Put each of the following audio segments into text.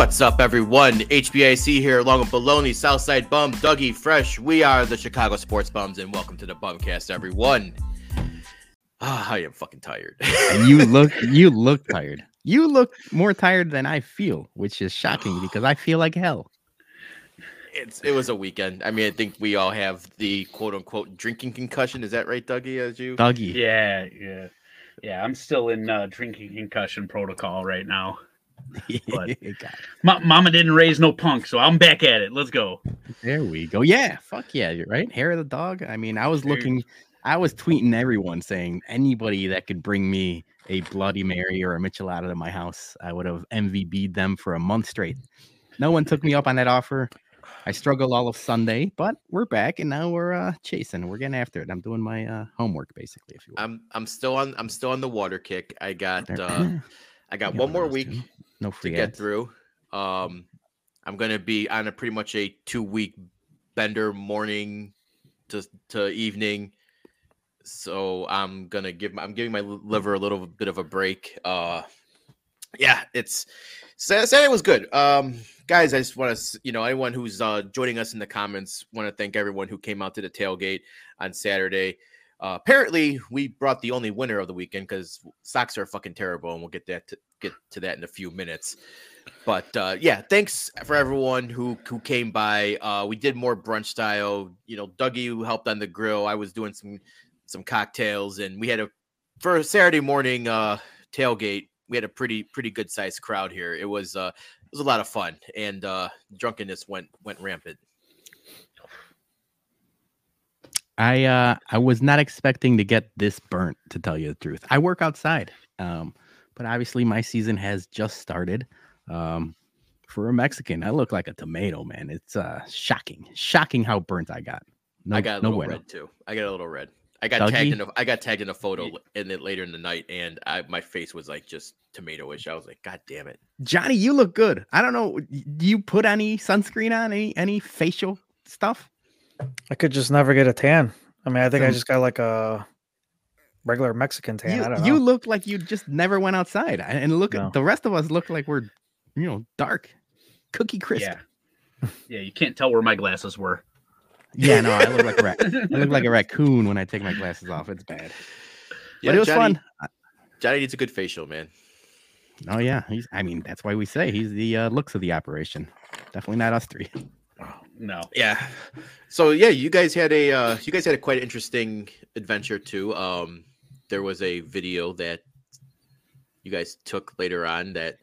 What's up, everyone? HBIC here, along with Baloney, Southside Bum, Dougie Fresh. We are the Chicago Sports Bums, and welcome to the Bumcast, everyone. Ah, I am fucking tired. you look, you look tired. You look more tired than I feel, which is shocking because I feel like hell. It's it was a weekend. I mean, I think we all have the quote unquote drinking concussion. Is that right, Dougie? As you, Dougie, Yeah, yeah, yeah. I'm still in uh, drinking concussion protocol right now. But- God. Ma- Mama didn't raise no punk, so I'm back at it. Let's go. there we go. Yeah, fuck yeah, you're right. Hair of the dog. I mean, I was There looking, I was tweeting everyone saying anybody that could bring me a Bloody Mary or a Michelada to my house, I would have MVB'd them for a month straight. No one took me up on that offer. I struggled all of Sunday, but we're back and now we're uh, chasing. We're getting after it. I'm doing my uh, homework basically, if you will. I'm I'm still on I'm still on the water kick. I got uh I got You one more week too. No to free get through. Um, I'm gonna be on a pretty much a two week bender morning to to evening. So I'm gonna give I'm giving my liver a little bit of a break. Uh, yeah, it's Sa- Saturday was good. Um, guys, I just want to you know anyone who's uh joining us in the comments want to thank everyone who came out to the tailgate on Saturday. Uh, apparently, we brought the only winner of the weekend because Sox are fucking terrible, and we'll get that to, get to that in a few minutes. But uh, yeah, thanks for everyone who who came by. Uh, we did more brunch style. You know, Dougie who helped on the grill. I was doing some some cocktails, and we had a for a Saturday morning uh, tailgate. We had a pretty pretty good sized crowd here. It was uh, it was a lot of fun, and uh, drunkenness went went rampant. I uh I was not expecting to get this burnt to tell you the truth. I work outside. Um but obviously my season has just started. Um for a Mexican, I look like a tomato, man. It's uh shocking. Shocking how burnt I got. No, I got a no little bueno. red too. I got a little red. I got tagged in a I got tagged in a photo in it later in the night, and I my face was like just tomato-ish. I was like, God damn it. Johnny, you look good. I don't know. Do you put any sunscreen on? Any any facial stuff? I could just never get a tan. I mean, I think I just got like a regular Mexican tan. you, I don't you look like you just never went outside. And and look No. at the rest of us look like we're you know dark. Cookie crisp. Yeah, yeah. You can't tell where my glasses were. Yeah, no, I look like a rat. I look like a raccoon when I take my glasses off. It's bad. Yeah, but it was Johnny, fun. Johnny needs a good facial, man. Oh yeah, he's. I mean, that's why we say he's the uh, looks of the operation. Definitely not us three. No. Yeah. So yeah, you guys had a uh, you guys had a quite interesting adventure too. Um, there was a video that you guys took later on that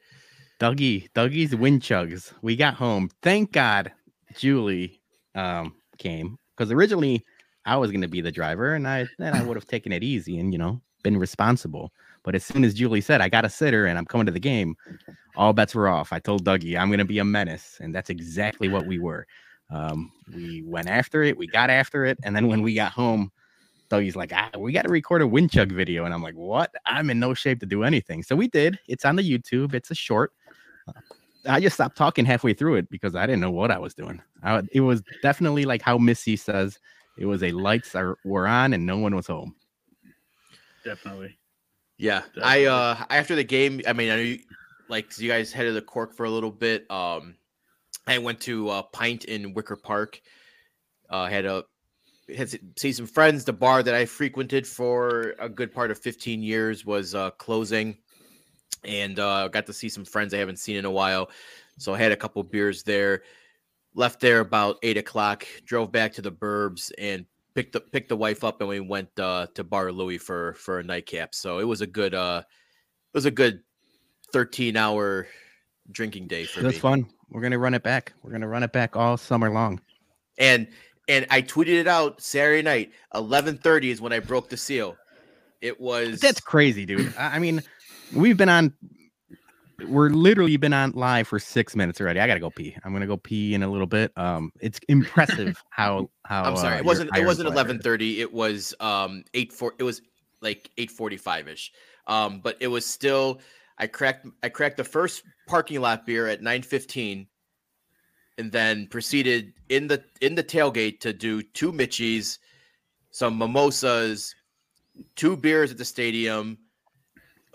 Dougie, Dougie's wind chugs. We got home. Thank God, Julie um, came because originally I was going to be the driver, and I then I would have taken it easy and you know been responsible. But as soon as Julie said I got a sitter and I'm coming to the game, all bets were off. I told Dougie I'm going to be a menace, and that's exactly what we were. Um, we went after it, we got after it, and then when we got home, Dougie's like, ah, we got to record a wind chug video, and I'm like, what? I'm in no shape to do anything. So we did. It's on the YouTube. It's a short. I just stopped talking halfway through it because I didn't know what I was doing. I, it was definitely like how Missy says it was a lights are, were on and no one was home. Definitely. Yeah, I uh after the game, I mean, I know you like you guys headed to Cork for a little bit. Um, I went to uh, Pint in Wicker Park. Uh, had a had to see some friends. The bar that I frequented for a good part of 15 years was uh, closing, and uh, got to see some friends I haven't seen in a while. So I had a couple beers there. Left there about eight o'clock. Drove back to the Burbs and picked the picked the wife up, and we went uh, to Bar Louie for for a nightcap. So it was a good uh, it was a good 13 hour drinking day for was me. fun. We're gonna run it back. We're gonna run it back all summer long. and and I tweeted it out Saturday night. Eleven thirty is when I broke the seal. It was That's crazy, dude. I mean, we've been on. We're literally been on live for six minutes already. I gotta go pee. I'm gonna go pee in a little bit. Um, it's impressive how how. I'm sorry, uh, it wasn't it wasn't eleven thirty. It was um eight four. It was like eight forty five ish. Um, but it was still. I cracked I cracked the first parking lot beer at nine fifteen, and then proceeded in the in the tailgate to do two Mitchies, some mimosas, two beers at the stadium,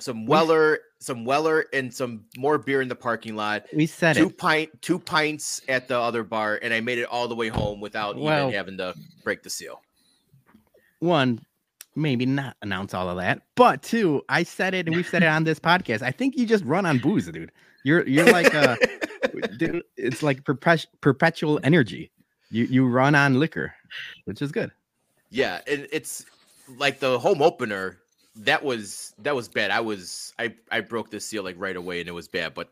some Weller, some Weller and some more beer in the parking lot. We said two it. pint, two pints at the other bar, and I made it all the way home without Well- even having to break the seal. One, maybe not announce all of that, but two, I said it and we've said it on this podcast. I think you just run on booze, dude. You're you're like uh dude, it's like perpet- perpetual energy. You you run on liquor, which is good. Yeah, and it's like the home opener. That was that was bad. I was I I broke the seal like right away, and it was bad. But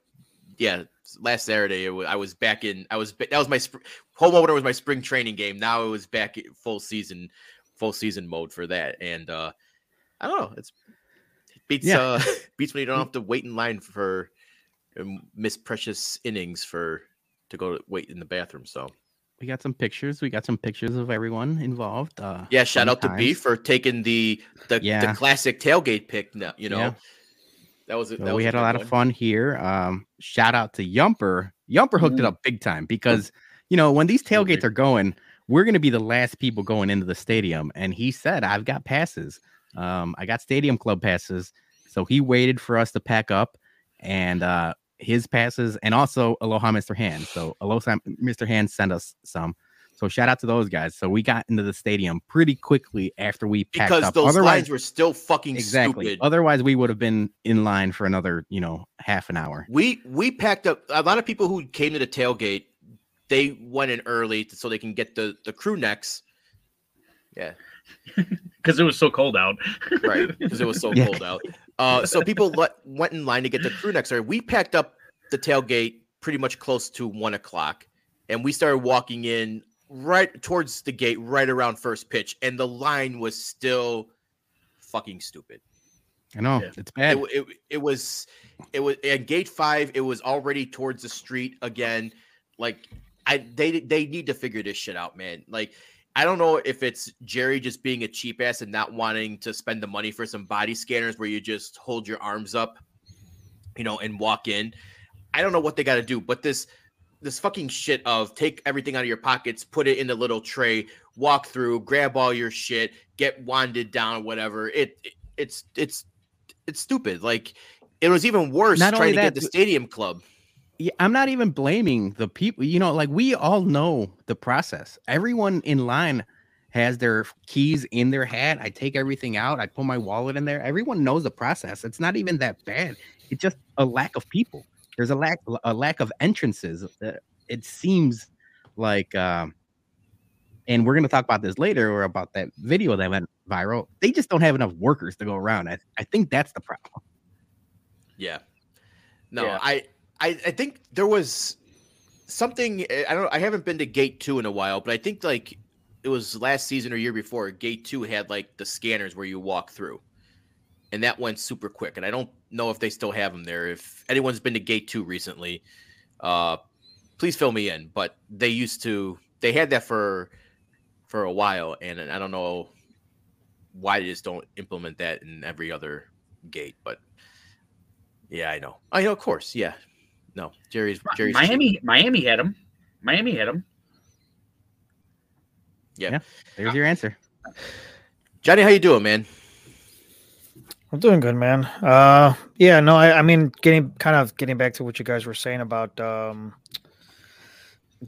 yeah, last Saturday it was, I was back in. I was that was my sp- home opener was my spring training game. Now it was back full season, full season mode for that. And uh I don't know. It's it beats Yeah. uh beats when you don't have to wait in line for um, miss precious innings for to go to wait in the bathroom. So We got some pictures. We got some pictures of everyone involved. Uh yeah, shout fun out to B for taking the the, the classic tailgate pick. now, You know, Yeah. that was a- So that we had a lot one. of fun here. Um, shout out to Yumper. Yumper hooked it Mm. up big time because you know when these tailgates are going, we're gonna be the last people going into the stadium. And he said, "I've got passes. Um, I got stadium club passes." So he waited for us to pack up, and uh, his passes, and also Aloha Mr. Hand. So Aloha Mr. Hand sent us some. So shout out to those guys. So we got into the stadium pretty quickly after we packed because up. those Otherwise, lines were still fucking exactly. stupid. Otherwise, we would have been in line for another, you know, half an hour. We we packed up a lot of people who came to the tailgate. They went in early so they can get the the crew necks. Yeah, because it was so cold out. right. Because it was so Yeah. cold out. Uh, so people let, went in line to get the crew necks. Early. We packed up the tailgate pretty much close to one o'clock, and we started walking in right towards the gate, right around first pitch, and the line was still fucking stupid. I know Yeah. it's bad. it, it, it was it was at gate five it was already towards the street again like i they they need to figure this shit out man like i don't know if it's jerry just being a cheap ass and not wanting to spend the money for some body scanners where you just hold your arms up you know and walk in i don't know what they got to do but this this fucking shit of take everything out of your pockets put it in a little tray walk through grab all your shit get wanded down whatever it, it it's it's it's stupid. Like it was even worse Not trying to get the stadium club. Yeah, I'm not even blaming the people. You know, like we all know the process. Everyone in line has their keys in their hat. I take everything out. I put my wallet in there. Everyone knows the process. It's not even that bad. It's just a lack of people. There's a lack a lack of entrances. Uh, It seems like um and we're going to talk about this later or about that video that went viral. They just don't have enough workers to go around. I, I think that's the problem. Yeah. No, Yeah. I, I I think there was something I don't I haven't been to gate 2 in a while, but I think like it was last season or year before gate 2 had like the scanners where you walk through. And that went super quick and I don't know if they still have them there. If anyone's been to gate 2 recently, uh please fill me in, but they used to they had that for for a while and I don't know why they just don't implement that in every other gate, but yeah, I know. I know, of course. Yeah. No, Jerry's Jerry's cheap. Miami, Miami had him. Miami had him. Yeah. There's your answer. Johnny, how you doing, man? I'm doing good, man. Uh, yeah, no, I, I mean, getting kind of getting back to what you guys were saying about um,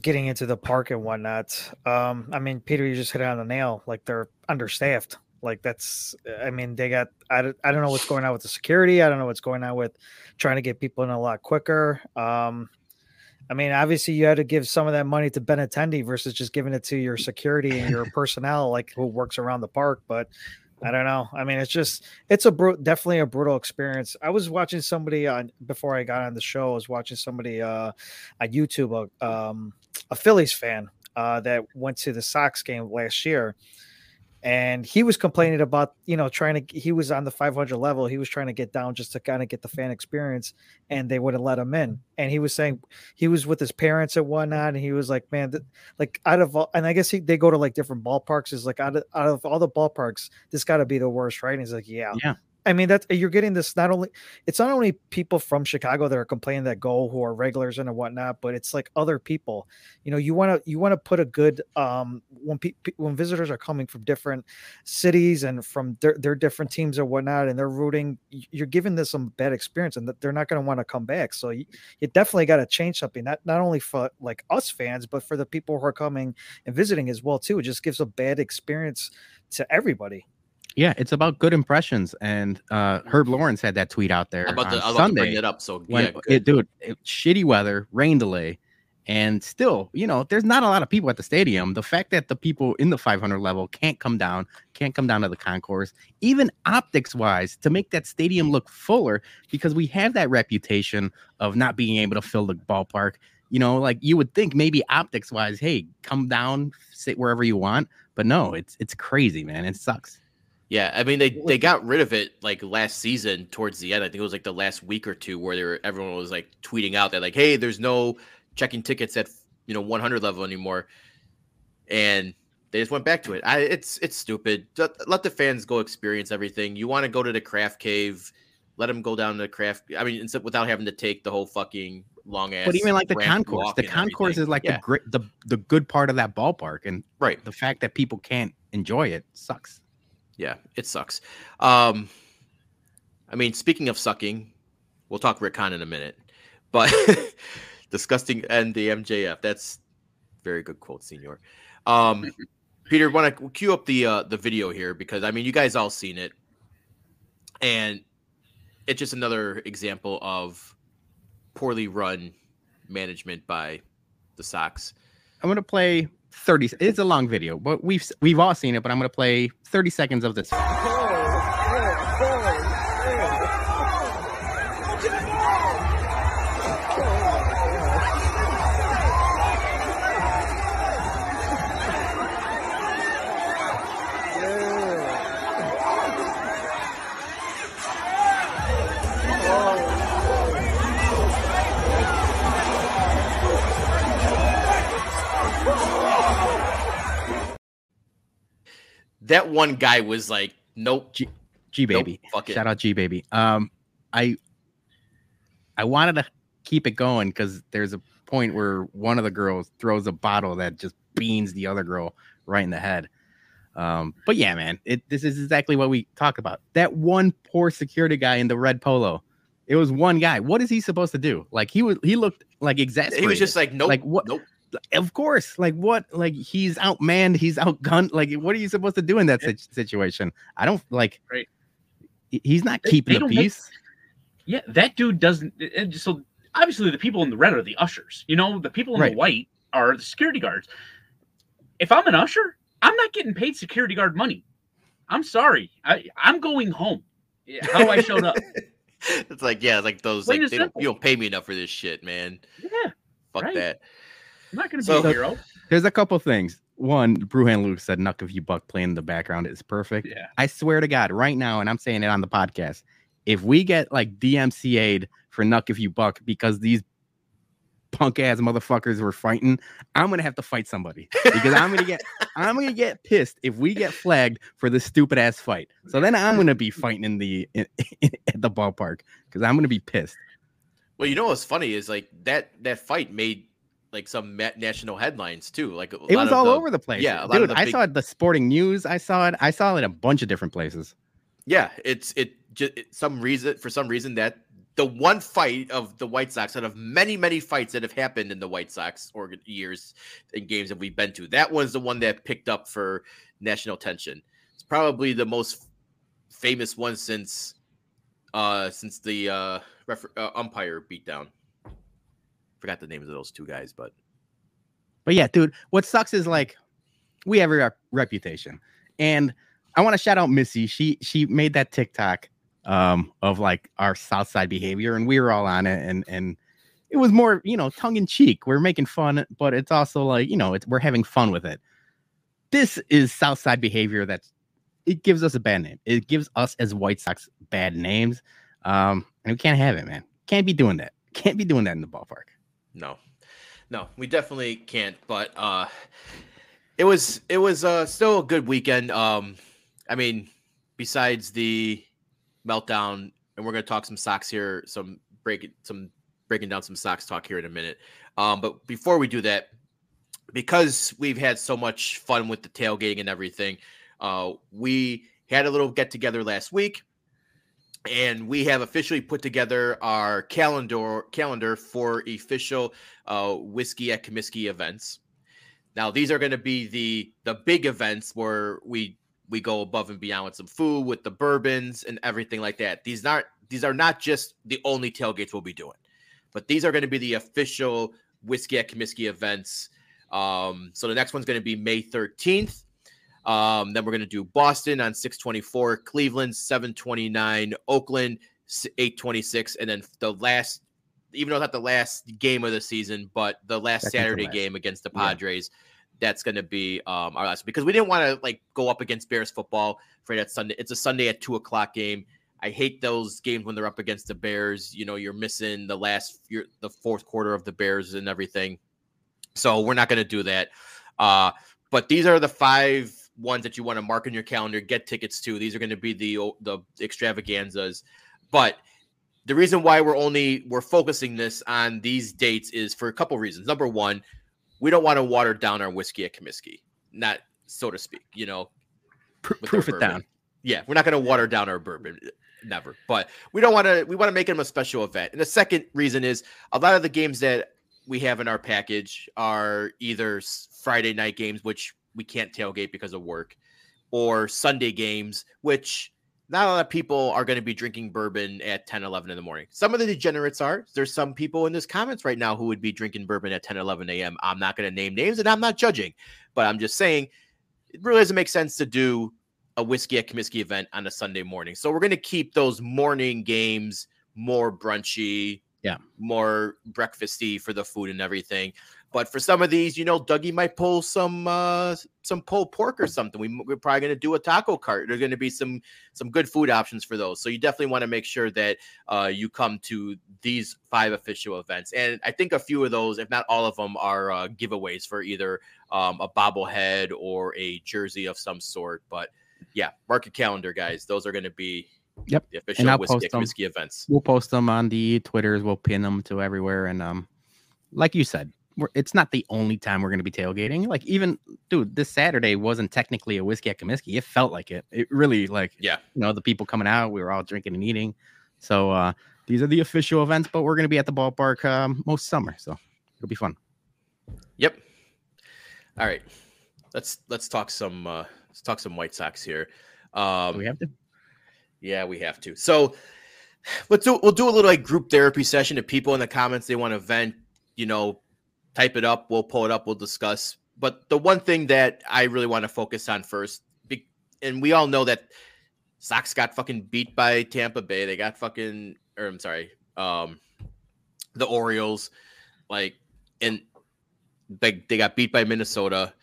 getting into the park and whatnot. Um, I mean, Peter, you just hit it on the nail. Like they're understaffed. Like that's, I mean, they got. I, don't- I don't know what's going on with the security. I don't know what's going on with trying to get people in a lot quicker. Um, I mean, obviously, you had to give some of that money to Benintendi versus just giving it to your security and your personnel, like who works around the park. But I don't know. I mean, it's just it's a bru- definitely a brutal experience. I was watching somebody on before I got on the show. I was watching somebody uh, on YouTube, a, um, a Phillies fan uh, that went to the Sox game last year, and he was complaining about you know trying to. He was on the 500 level. He was trying to get down just to kind of get the fan experience, and they wouldn't let him in. And he was saying he was with his parents and whatnot, and he was like, man, th- like out of all, and I guess he, they go to like different ballparks. Is like out of out of all the ballparks, this got to be the worst, right? And he's like, yeah, Yeah. I mean, that's you're getting this not only it's not only people from Chicago that are complaining that go who are regulars and whatnot, but it's like other people. You know, you want to you want to put a good um when pe- when visitors are coming from different cities and from their, their different teams or whatnot, and they're rooting, you're giving them some bad experience, and they're not going to want to come back. So you, you definitely got to change something, not not only for like us fans, but for the people who are coming and visiting as well too. It just gives a bad experience to everybody. Yeah, it's about good impressions. And uh Herb Lawrence had that tweet out there about on to, I'm about to bring Sunday. it up. So when yeah, good. it, dude, it, shitty weather, rain delay, and still, you know, there's not a lot of people at the stadium. The fact that the people in the 500 level can't come down, can't come down to the concourse, even optics wise, to make that stadium look fuller, because we have that reputation of not being able to fill the ballpark. You know, like you would think maybe optics wise, hey, come down, sit wherever you want, but no, it's it's crazy, man. It sucks. Yeah, I mean they they got rid of it like last season towards the end. I think it was like the last week or two where they were everyone was like tweeting out that like, hey, there's no checking tickets at you know 100 level anymore, and they just went back to it. I it's it's stupid. Let, the fans go experience everything. You want to go to the craft cave, let them go down to the craft. I mean, instead without having to take the whole fucking long ass. But even like the concourse, the concourse everything. is like yeah, the great the the good part of that ballpark, and right. the fact that people can't enjoy it sucks. Yeah, it sucks. Um, I mean, speaking of sucking, we'll talk Rick Hahn in a minute, but disgusting and the MJF. That's very good quote, Senior. Um, Peter, want to cue up the uh, the video here because I mean, you guys all seen it, and it's just another example of poorly run management by the Sox. I'm gonna play 30. It's a long video, but we've we've all seen it. But I'm gonna play 30 seconds of this. That one guy was like, "Nope, G nope, baby, fuck it." shout out G baby. Um, I I wanted to keep it going because there's a point where one of the girls throws a bottle that just beans the other girl right in the head. Um, but yeah, man, it this is exactly what we talk about. That one poor security guy in the red polo. It was one guy. What is he supposed to do? Like he was, he looked like exasperated. He was just like, "Nope, Like, what- Nope." Of course like what like he's outmanned he's outgunned like what are you supposed to do in that sit- situation i don't like Right. he's not They- keeping they the don't make- peace Yeah, that dude doesn't. And so obviously, the people in the red are the ushers. You know, the people in Right. the white are the security guards. If I'm an usher, I'm not getting paid security guard money. I'm sorry. I, I'm going home. How I showed up. it's like yeah, like those Plain like they don't, you don't pay me enough for this shit, man. Yeah, Fuck Right. that. I'm not going to So- be a hero. there's a couple things one bruhan luke said nuck of you buck playing in the background is perfect Yeah. i swear to god right now and i'm saying it on the podcast if we get like dmca'd for nuck if you buck because these punk ass motherfuckers were fighting i'm gonna have to fight somebody because i'm gonna get i'm gonna get pissed if we get flagged for this stupid ass fight so then i'm gonna be fighting in the in, at the ballpark because i'm gonna be pissed Well, you know what's funny is like that that fight made like some national headlines too. Like a it was all the- over the place yeah, a lot of dude i big- saw it the sporting news i saw it i saw it in a bunch of different places Yeah, it's it just some reason for some reason that the one fight of the White Sox out of many many fights that have happened in the White Sox or years and games that we've been to, that one's the one that picked up for national attention. It's probably the most famous one since uh since the uh, refer- uh umpire beatdown. Forgot the names of those two guys, but But yeah, dude, what sucks is like we have a rep- reputation, and I want to shout out Missy. She she made that TikTok um of like our South Side behavior, and we were all on it, and and it was more you know tongue in cheek. We're making fun, but it's also like you know it's, we're having fun with it. This is South Side behavior that's it gives us a bad name. It gives us as White Sox bad names, um, and we can't have it, man. Can't be doing that. Can't be doing that in the ballpark. No, no, we definitely can't. But uh, it was it was uh still a good weekend. Um, I mean, besides the meltdown, and we're gonna talk some Sox here, some breaking some breaking down some Sox talk here in a minute. Um, but before we do that, because we've had so much fun with the tailgating and everything, uh, we had a little get together last week, and we have officially put together our calendar calendar for official uh, whiskey at Comiskey events. Now these are going to be the the big events where we we go above and beyond with some food, with the bourbons and everything like that. These not these are not just the only tailgates we'll be doing, but these are going to be the official whiskey at Comiskey events. Um, so the next one's going to be May 13th. Um, then we're going to do Boston on 624, Cleveland 729, Oakland 826, and then the last, even though it's not the last game of the season, but the last Second Saturday last. game against the Yeah. Padres, that's going to be um, our last because we didn't want to like go up against Bears football for that Sunday. It's a Sunday at two o'clock game. I hate those games when they're up against the Bears. You know, you're missing the last, you're, the fourth quarter of the Bears and everything. So we're not going to do that. Uh, but these are the five ones that you want to mark on your calendar, get tickets to. These are going to be the the extravaganzas. But the reason why we're only we're focusing this on these dates is for a couple reasons. Number one, we don't want to water down our whiskey at Comiskey, not so to speak. You know, Pr- proof it bourbon. down. yeah, we're not going to water down our bourbon, never. But we don't want to. We want to make them a special event. And the second reason is a lot of the games that we have in our package are either Friday night games, which we can't tailgate because of work, or Sunday games, which not a lot of people are going to be drinking bourbon at 10, 11 in the morning. Some of the degenerates are. There's some people in this comments right now who would be drinking bourbon at 10, 11 a.m. I'm not going to name names and I'm not judging, but I'm just saying it really doesn't make sense to do a whiskey at Comiskey event on a Sunday morning. So we're going to keep those morning games more brunchy, Yeah. more breakfasty for the food and everything. But for some of these, you know, Dougie might pull some uh some pulled pork or something. We, we're probably going to do a taco cart. There's going to be some some good food options for those. So you definitely want to make sure that uh, you come to these five official events. And I think a few of those, if not all of them, are uh, giveaways for either um, a bobblehead or a jersey of some sort. But yeah, mark your calendar, guys. Those are going to be Yep. the official I'll whiskey, post them. whiskey events. We'll post them on the Twitters. We'll pin them to everywhere. And um, like you said, it's not the only time we're going to be tailgating. Like even, dude, this Saturday wasn't technically a whiskey at Comiskey. It felt like it. It really like, Yeah. you know, the people coming out, we were all drinking and eating. So uh, these are the official events, but we're going to be at the ballpark um, most summer, so it'll be fun. Yep. All right. Let's let's talk some uh let's talk some White Sox here. Um we have to. Yeah, we have to. So let's do we'll do a little like group therapy session. to people in the comments they want to vent, you know, type it up. We'll pull it up. We'll discuss. But the one thing that I really want to focus on first, and we all know that Sox got fucking beat by Tampa Bay. They got fucking, or I'm sorry, um, the Orioles, like, and they they got beat by Minnesota.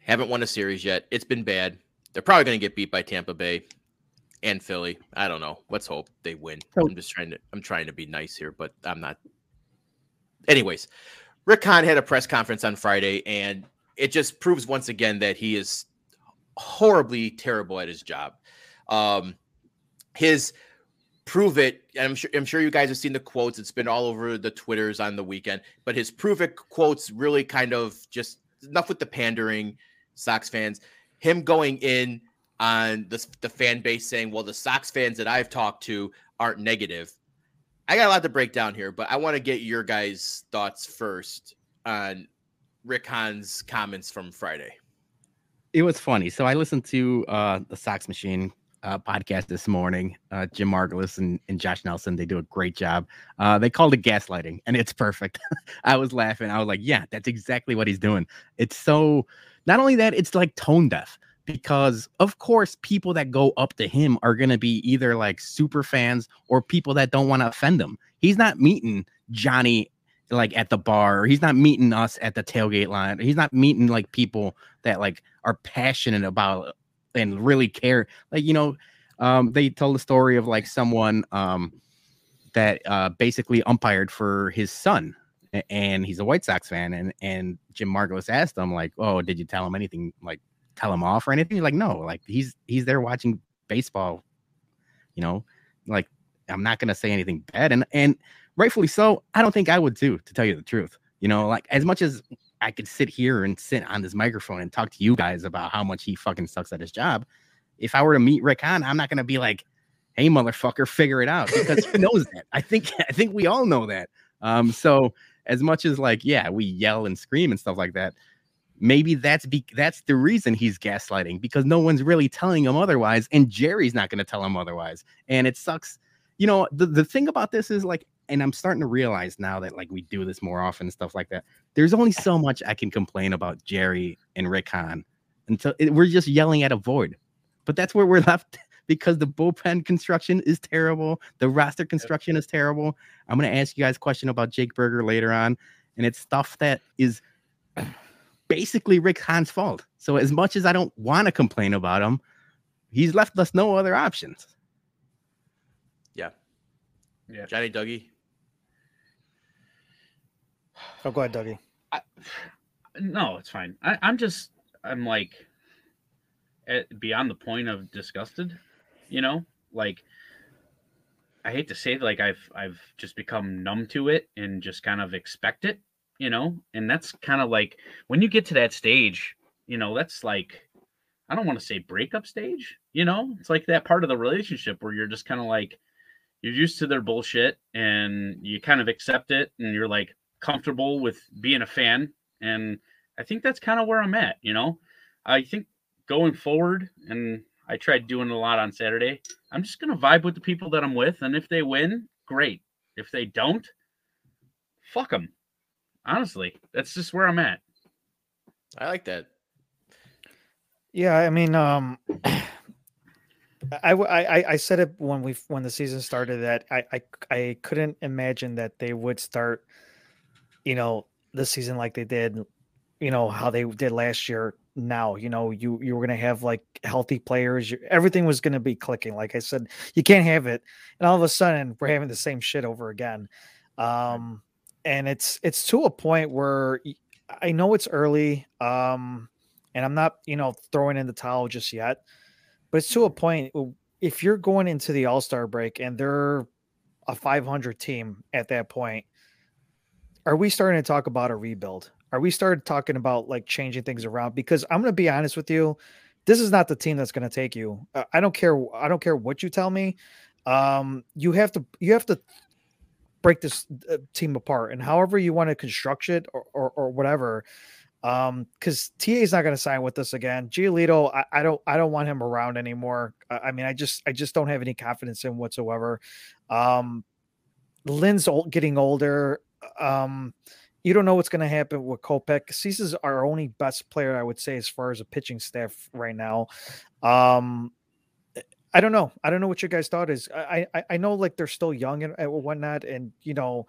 Haven't won a series yet. It's been bad. They're probably going to get beat by Tampa Bay and Philly. I don't know. Let's hope they win. I'm just trying to I'm trying to be nice here, but I'm not. Anyways, Rick Hahn had a press conference on Friday, and it just proves once again that he is horribly terrible at his job. Um, his prove it, and I'm sure I'm sure you guys have seen the quotes. It's been all over the twitters on the weekend, but his prove it quotes really kind of just enough with the pandering, Sox fans. Him going in on the, the fan base saying, well, the Sox fans that I've talked to aren't negative. I got a lot to break down here, but I want to get your guys' thoughts first on Rick Hahn's comments from Friday. It was funny. So I listened to uh, the Sox Machine uh, podcast this morning. Uh, Jim Margalus and, and Josh Nelson, they do a great job. Uh, they called it gaslighting, and it's perfect. I was laughing. I was like, yeah, that's exactly what he's doing. It's so, not only that, it's like tone deaf because, of course, people that go up to him are going to be either like super fans or people that don't want to offend him. He's not meeting Johnny like at the bar, he's not meeting us at the tailgate line. He's not meeting like people that like are passionate about and really care. Like, you know, um, they tell the story of like someone um that uh basically umpired for his son and he's a White Sox fan and and Jim Margalus asked him like, "Oh, did you tell him anything like tell him off or anything?" Like, "No, like he's he's there watching baseball, you know, like I'm not gonna say anything bad, and and rightfully so. I don't think I would too, to tell you the truth. You know, like as much as I could sit here and sit on this microphone and talk to you guys about how much he fucking sucks at his job. If I were to meet Rick Hahn, I'm not gonna be like, "Hey, motherfucker, figure it out," because he knows that. I think I think we all know that. Um, so as much as like, yeah, we yell and scream and stuff like that, maybe that's be that's the reason he's gaslighting because no one's really telling him otherwise, and Jerry's not gonna tell him otherwise, and it sucks. You know, the the thing about this is like and I'm starting to realize now that like we do this more often and stuff like that. There's only so much I can complain about Jerry and Rick Hahn until it, we're just yelling at a void. But that's where we're left because the bullpen construction is terrible. The roster construction is terrible. I'm going to ask you guys a question about Jake Burger later on, and it's stuff that is basically Rick Hahn's fault. So as much as I don't want to complain about him, he's left us no other options. Yeah. Yeah. Johnny Dougie. Oh, go ahead, Dougie. I, no, it's fine. I, I'm just, I'm like, at, beyond the point of disgusted. You know, like, I hate to say, it, like I've I've just become numb to it and just kind of expect it. You know, and that's kind of like when you get to that stage. You know, that's like, I don't want to say breakup stage. You know, it's like that part of the relationship where you're just kind of like, you're used to their bullshit and you kind of accept it and you're like comfortable with being a fan and i think that's kind of where i'm at you know i think going forward and i tried doing a lot on saturday i'm just going to vibe with the people that i'm with and if they win great if they don't fuck them honestly that's just where i'm at I like that. Yeah, I mean, um, I, I I said it when we when the season started that I, I I couldn't imagine that they would start, you know, the season like they did, you know how they did last year. Now, you know, you you were gonna have like healthy players. You, everything was gonna be clicking. Like I said, you can't have it, and all of a sudden we're having the same shit over again. Um, and it's it's to a point where I know it's early. Um, and I'm not, you know, throwing in the towel just yet, but it's to a point. If you're going into the All Star break and they're a 500 team at that point, are we starting to talk about a rebuild? Are we started talking about like changing things around? Because I'm going to be honest with you, this is not the team that's going to take you. I don't care. I don't care what you tell me. Um, you have to. You have to break this uh, team apart, and however you want to construct it or or, or whatever. Um, because TA is not going to sign with us again. Giolito, I, I don't, I don't want him around anymore. I, I mean, I just, I just don't have any confidence in whatsoever. Um, Lynn's old, getting older. Um, you don't know what's going to happen with Kopech. Cease's our only best player, I would say, as far as a pitching staff right now. Um, I don't know. I don't know what your guys' thought is. I I, I know like they're still young and, and whatnot, and you know,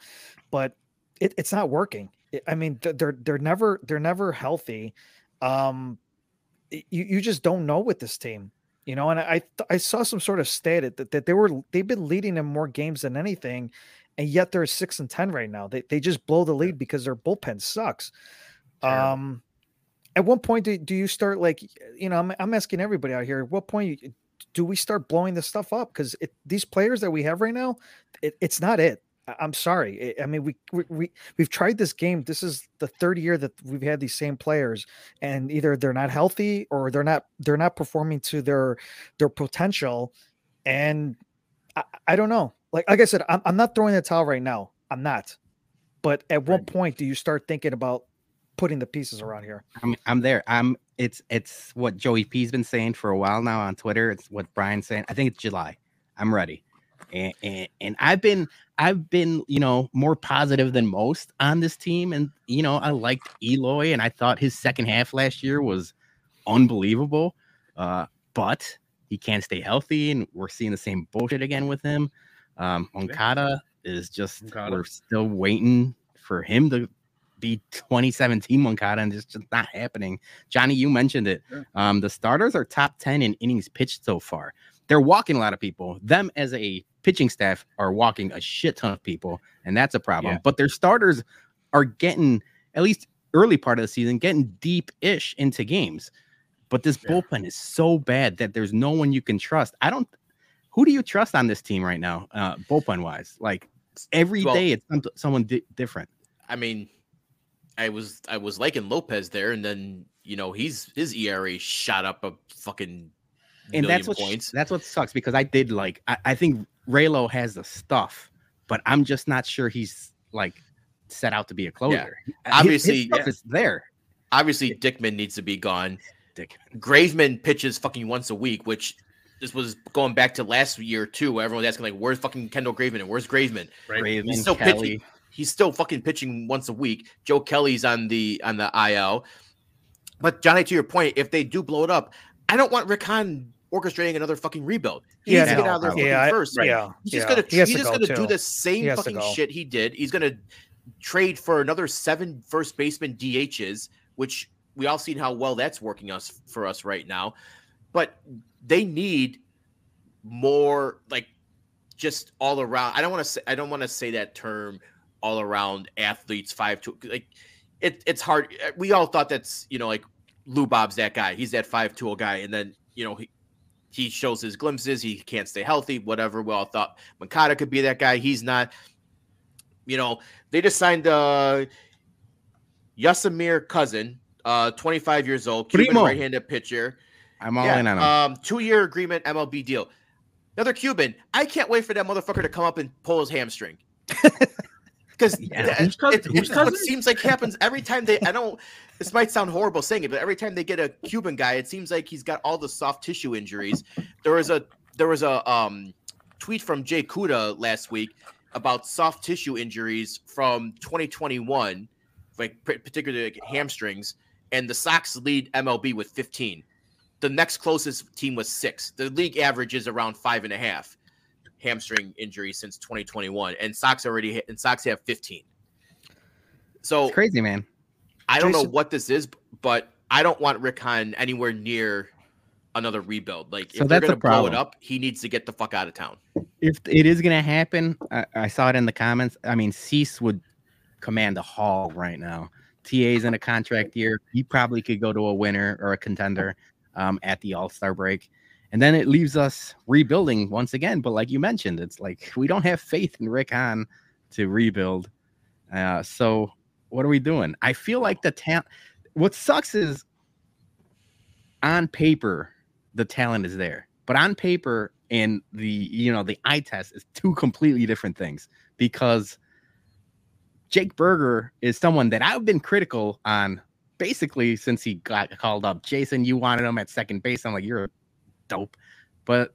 but it, it's not working. I- mean, they're they're never they're never healthy. Um, you you just don't know with this team, you know. And I I, saw some sort of stat that, that they were they've been leading in more games than anything, and yet they're six and ten right now. They they just blow the lead because their bullpen sucks. Um, at what point do, do you start like you know I'm I'm asking everybody out here. At what point you- do we start blowing this stuff up? Because these players that we have right now, it, it's not it. I'm sorry. I I mean, we, we we we've tried this game. This is the third year that we've had these same players, and either they're not healthy or they're not they're not performing to their their potential. And I, I don't know. Like like I said, I'm I'm not throwing the towel right now. I'm not. But at what point do you start thinking about putting the pieces around here? I'm I'm there. I'm it's it's what Joey P's been saying for a while now on Twitter. It's what Brian's saying. I think it's July. I'm ready. And, and and I've been I've been, you know, more positive than most on this team. And you know, I liked Eloy and I thought his second half last year was unbelievable. Uh, but he can't stay healthy, and we're seeing the same bullshit again with him. Um, Moncada is just Moncada. we're still waiting for him to be 2017 Moncada, and it's just not happening. Johnny, you mentioned it. Sure. Um, the starters are top 10 in innings pitched so far. They're walking a lot of people. Them as a pitching staff are walking a shit ton of people, and that's a problem. Yeah. But their starters are getting at least early part of the season, getting deep ish into games. But this bullpen is so bad that there's no one you can trust. I don't who do you trust on this team right now, uh, bullpen wise? Like every day, Well- it's someone di- different. I mean, I was I was liking Lopez there, and then you know he's his ERA shot up a fucking and million that's what points. that's what sucks because I did like I, I think Raylo has the stuff, but I'm just not sure he's like set out to be a closer. His- his Obviously, stuff yeah. is there. Obviously, Dickman needs to be gone. Dick. Graveman pitches fucking once a week, which this was going back to last year too. Where everyone was asking like, "Where's fucking Kendall Graveman? and Where's Graveman?" Right? Raven, still Kelly. pitching. He's still fucking pitching once a week. Joe Kelly's on the on the IL. But Johnny, to your point, if they do blow it up, I don't want Rick Hahn orchestrating another fucking rebuild. He Yeah, needs to get out of there fucking Yeah, first. Right. yeah, He's just yeah. gonna He he's to just go, gonna do the same He has to fucking shit he did. He's gonna trade for another seven first baseman DHs, which we all seen how well that's working us for us right now. But they need more like just all around. I don't want to say I don't want to say that term all around athletes five to like it, it's hard. We all thought that's you know like Lou Bob's that guy. He's that five tool guy, and then you know he he shows his glimpses. He can't stay healthy. Whatever. We all thought Moncada could be that guy. He's not. You know they just signed uh Yasamir Cousin, uh 25 years old, Cuban Primo. right-handed pitcher. I'm all Yeah, in on him. Um, two-year agreement, MLB deal. Another Cuban. I can't wait for that motherfucker to come up and pull his hamstring. Because Yeah. Whose cousin- it, whose it's what cousin? seems like happens every time they. I don't. This might sound horrible saying it, but every time they get a Cuban guy, it seems like he's got all the soft tissue injuries. There was a there was a um tweet from Jay Kuda last week about soft tissue injuries from 2021, like particularly like hamstrings, and the Sox lead MLB with 15. The next closest team was six. The league average is around five and a half hamstring injury since 2021, and Sox already hit, and Sox have 15. So it's crazy, man. I don't know what this is, but I don't want Rick Hahn anywhere near another rebuild. Like So if they're gonna blow it up, he needs to get the fuck out of town. If it is gonna happen, I, I saw it in the comments. I mean, Cease would command a haul right now. TA's in a contract year. He probably could go to a winner or a contender um, at the All Star break. And then it leaves us rebuilding once again. But like you mentioned, it's like we don't have faith in Rick Hahn to rebuild. Uh, so what are we doing? I feel like the talent. What sucks is on paper the talent is there, but on paper and the you know the eye test is two completely different things because Jake Burger is someone that I've been critical on basically since he got called up. Jason, you wanted him at second base. I'm like, you're a dope. But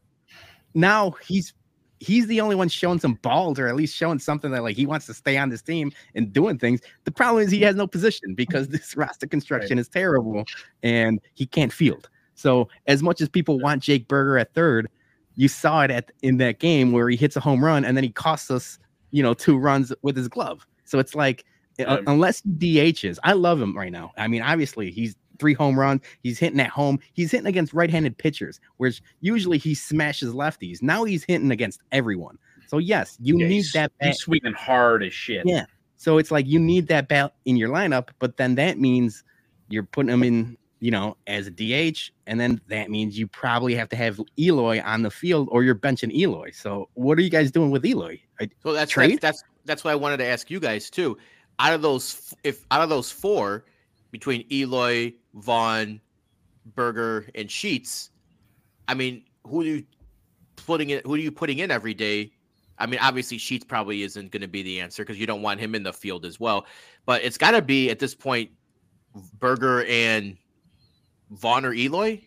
now he's he's the only one showing some balls or at least showing something that like he wants to stay on this team and doing things. The problem is he has no position because this roster construction is terrible and he can't field. So as much as people want Jake Burger at third, you saw it at in that game where he hits a home run and then he costs us, you know, two runs with his glove. So it's like uh, unless he DHs, I love him right now. I mean, obviously he's three home runs. He's hitting at home. He's hitting against right-handed pitchers, whereas usually he smashes lefties. Now he's hitting against everyone. So yes, you Yeah, need he's, that. bat- He's swinging hard as shit. Yeah. So it's like you need that bat in your lineup, but then that means you're putting him in, you know, as a DH, and then that means you probably have to have Eloy on the field, or you're benching Eloy. So what are you guys doing with Eloy? I- So that's Trade? that's that's that's what I wanted to ask you guys too. Out of those, if out of those four, between Eloy, Vaughn, Burger, and Sheets, I mean, who do you putting in? Who are you putting in every day? I mean, obviously Sheets probably isn't going to be the answer because you don't want him in the field as well. But it's got to be at this point, Burger and Vaughn or Eloy.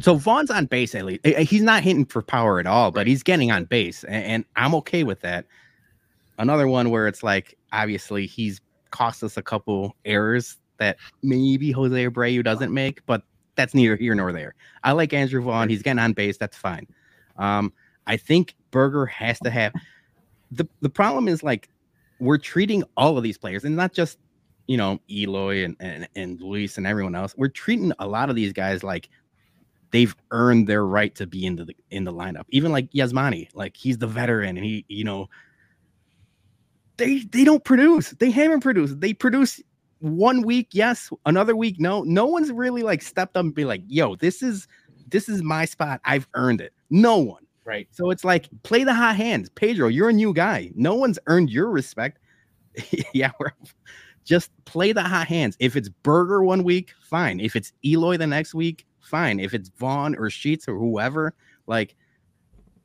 So Vaughn's on base at least. Eh, He's not hitting for power at all, but he's getting on base, and, I'm okay with that. Another one where it's like obviously he's cost us a couple errors that maybe Jose Abreu doesn't make, but that's neither here nor there. I like Andrew Vaughn. He's getting on base. That's fine. Um, I think Burger has to have the the problem is like we're treating all of these players and not just you know Eloy and and, and Luis and everyone else. We're treating a lot of these guys like they've earned their right to be into the in the lineup. Even like Yasmani, like he's the veteran and he, you know, they they don't produce. They haven't produced. They produce one week, yes, another week, no. No one's really like stepped up and be like, yo, this is this is my spot. I've earned it. No one. Right. So it's like play the hot hands. Pedro, you're a new guy. No one's earned your respect. yeah, we're just play the hot hands. If it's Burger one week, fine. If it's Eloy the next week, fine. If it's Vaughn or Sheets or whoever, like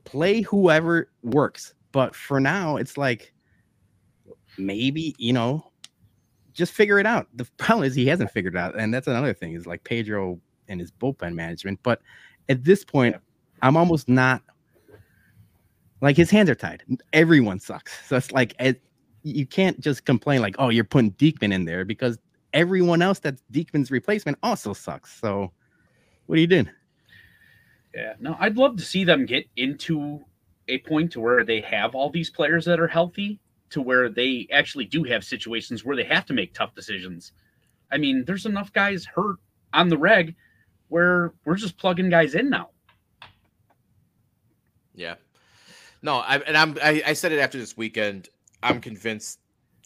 play whoever works. But for now, it's like maybe, you know, just figure it out. The problem is he hasn't figured it out. And that's another thing is like Pedro and his bullpen management. But at this point, I'm almost not like his hands are tied. Everyone sucks. So it's like it, you can't just complain like, oh, you're putting Diekman in there because everyone else that's Diekman's replacement also sucks. So what are you doing? Yeah, no, I'd love to see them get into a point to where they have all these players that are healthy, to where they actually do have situations where they have to make tough decisions. I mean, there's enough guys hurt on the reg where we're just plugging guys in now. Yeah. No, I and I'm I, I said it after this weekend. I'm convinced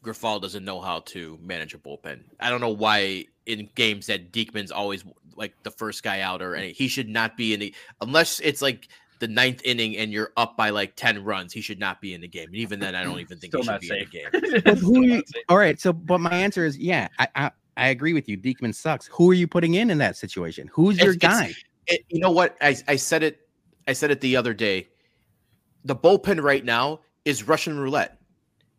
Grifol doesn't know how to manage a bullpen. I don't know why in games that Diekman's always like the first guy out or any he should not be in the unless it's like the ninth inning and you're up by like 10 runs, he should not be in the game. And even then, I don't even think Still he should not be safe. in the game. Who you- all right. So, but my answer is yeah, I, I, I agree with you. Diekman sucks. Who are you putting in in that situation? Who's your It's- guy? it's- It, you know what? I, I said it. I said it the other day. The bullpen right now is Russian roulette.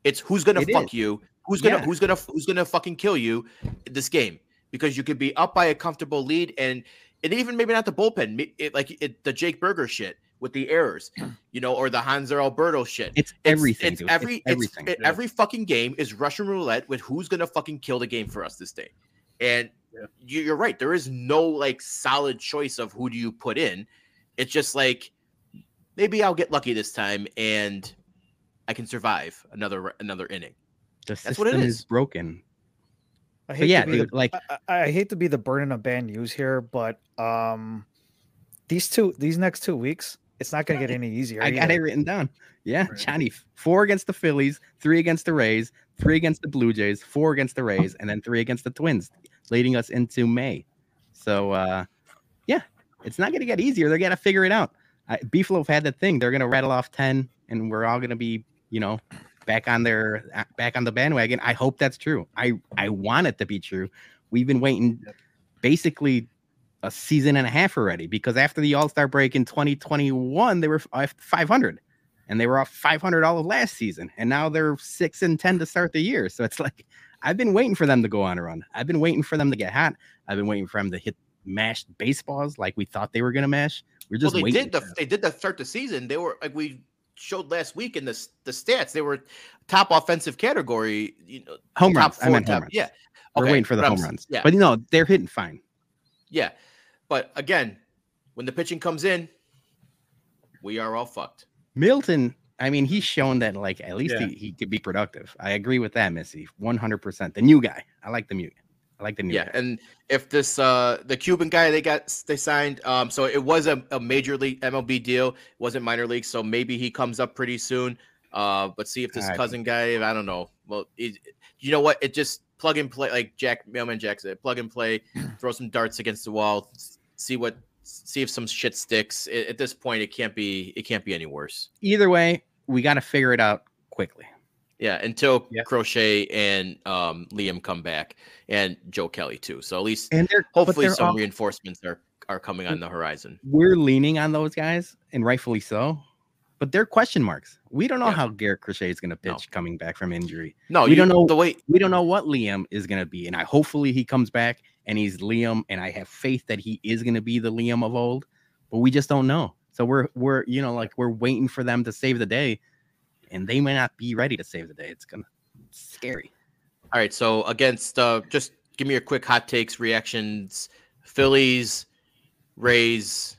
It's who's gonna It fuck is. you, who's gonna Yeah. who's gonna who's gonna fucking kill you this game because you could be up by a comfortable lead and and even maybe not the bullpen, it, like it, the Jake Burger shit with the errors, you know, or the Hanser Alberto shit. It's everything. It's dude. every It's it's- everything. it- Yeah. every fucking game is Russian roulette with who's gonna fucking kill the game for us this day. And Yeah. you, you're right. There is no like solid choice of who do you put in. It's just like maybe I'll get lucky this time and I can survive another another inning. the that's what it is. is. broken. I So hate yeah, to be dude, the, like I, I I hate to be the burden of bad news here, but um, these two these next two weeks, it's not going to get any easier. I got it written down. Yeah, Right. Johnny, four against the Phillies, three against the Rays, three against the Blue Jays, four against the Rays, and then three against the Twins, leading us into May. So, uh, yeah, it's not going to get easier. They're going to figure it out. I, Beefloaf had that thing. They're going to rattle off 10, and we're all going to be, you know, back on their uh, back on the bandwagon. I hope that's true. I I want it to be true. We've been waiting basically a season and a half already because after the All Star break in 2021, they were f- uh, 500 and they were off 500 all of last season, and now they're six and 10 to start the year. So it's like I've been waiting for them to go on a run. I've been waiting for them to get hot. I've been waiting for them to hit mashed baseballs like we thought they were gonna mash. We're Well, just they waiting. did the they did the start the season. They were like we showed last week in the the stats. They were top offensive category. You know, home runs. I meant top- home runs. Yeah, we're waiting for the but I'm home runs. Yeah, but no, they're hitting fine. yeah. But again, when the pitching comes in, we are all fucked. Milton, I mean, he's shown that like at least Yeah. he, he could be productive. I agree with that, Missy. 100%. The new guy. I like the new I like the new Yeah, guy. and if this uh the Cuban guy they got they signed, um, so it was a, a major league MLB deal, it wasn't minor league, so maybe he comes up pretty soon. Uh, but see if this I- cousin guy, I don't know. Well, it, you know what? It just plug and play, like Jack Mailman Jack said, plug and play, throw some darts against the wall, s- see what, see if some shit sticks. At, at this point, it can't be, it can't be any worse. Either way, we got to figure it out quickly. Yeah, until Yeah. Crochet and um Liam come back, and Joe Kelly too. So at least And hopefully some all- reinforcements are are coming on the horizon. we're leaning on those guys, and rightfully so. But they're question marks. We don't know Yeah. how Garrett Crochet is going to pitch No. coming back from injury. No, We you don't know- the way. We don't know what Liam is going to be, and I hopefully he comes back and he's Liam, and I have faith that he is going to be the Liam of old. But we just don't know. So we're we're you know like we're waiting for them to save the day, and they may not be ready to save the day. It's gonna it's scary. All right, so against uh just give me your quick hot takes, reactions. Phillies, Rays.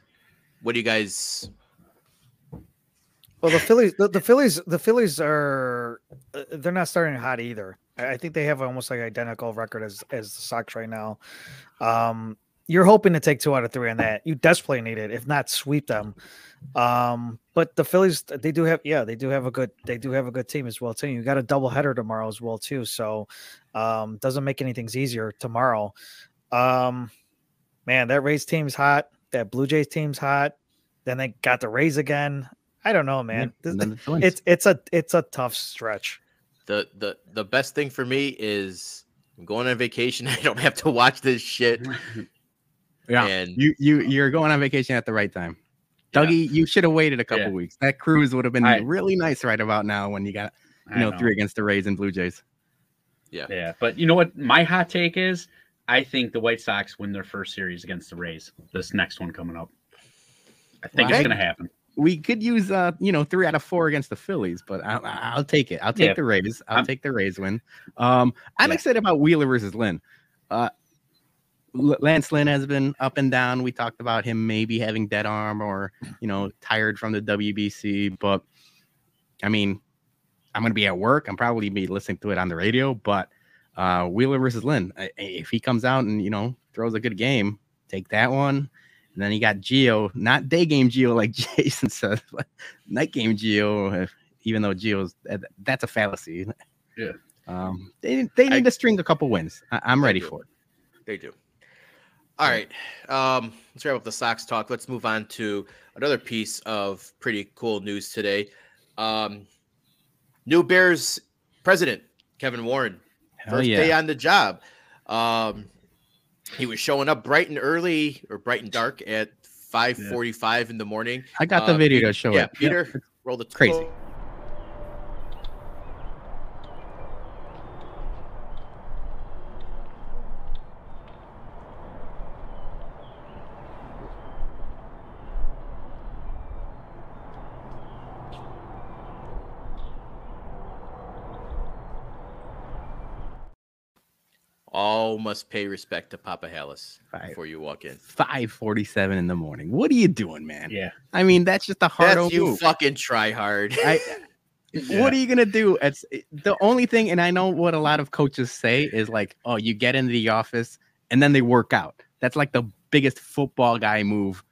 What do you guys? Well, the Phillies, the, the Phillies, the Phillies are uh, they're not starting hot either. I think they have almost like identical record as as the Sox right now. Um, you're hoping to take two out of three on that. You desperately need it, if not sweep them. Um, but the Phillies, they do have, yeah, they do have a good, they do have a good team as well too. You got a double header tomorrow as well too, so um, doesn't make anything easier tomorrow. Um, man, that Rays team's hot. That Blue Jays team's hot. Then they got the Rays again. I don't know, man. Yeah, This- the it's it's a it's a tough stretch. The the the best thing for me is I'm going on vacation. I don't have to watch this shit. yeah. And You you you're going on vacation at the right time. Yeah. Dougie, you should have waited a couple Yeah. weeks. That cruise would have been I- really nice right about now when you got you I know, three against the Rays and Blue Jays. Yeah, yeah, but you know what? My hot take is I think the White Sox win their first series against the Rays. This next one coming up, I think Well, it's going to happen. We could use uh you know three out of four against the Phillies, but I'll, I'll take it. I'll take Yeah. the Rays. I'll I'm- take the Rays win. Um, I'm Yeah. excited about Wheeler versus Lynn. Uh, Lance Lynn has been up and down. We talked about him maybe having dead arm or you know tired from the WBC, but I mean, I'm gonna be at work. I'm probably be listening to it on the radio, but uh, Wheeler versus Lynn. I- I- If he comes out and you know throws a good game, take that one. And then you got Geo, not day game Geo like Jason says, but night game Geo. Even though Geo's that's a fallacy. Yeah. Um, they they need I- to string a couple wins. I, I'm ready do. for it. They do. All right. Um, let's wrap up the Sox talk. Let's move on to another piece of pretty cool news today. Um, new Bears president, Kevin Warren, Hell first yeah. day on the job. Um, he was showing up bright and early or bright and dark at 5:45 in the morning. I got the Uh, video to show yeah, it. Yep. Peter, roll the crazy. All must pay respect to Papa Halas Right. before you walk in. 5:47 in the morning. What are you doing, man? Yeah, I mean, that's just a hard That's you move. fucking try hard. I, Yeah. What are you gonna do? It's the only thing, and I know what a lot of coaches say is like, "Oh, you get into the office and then they work out." That's like the biggest football guy move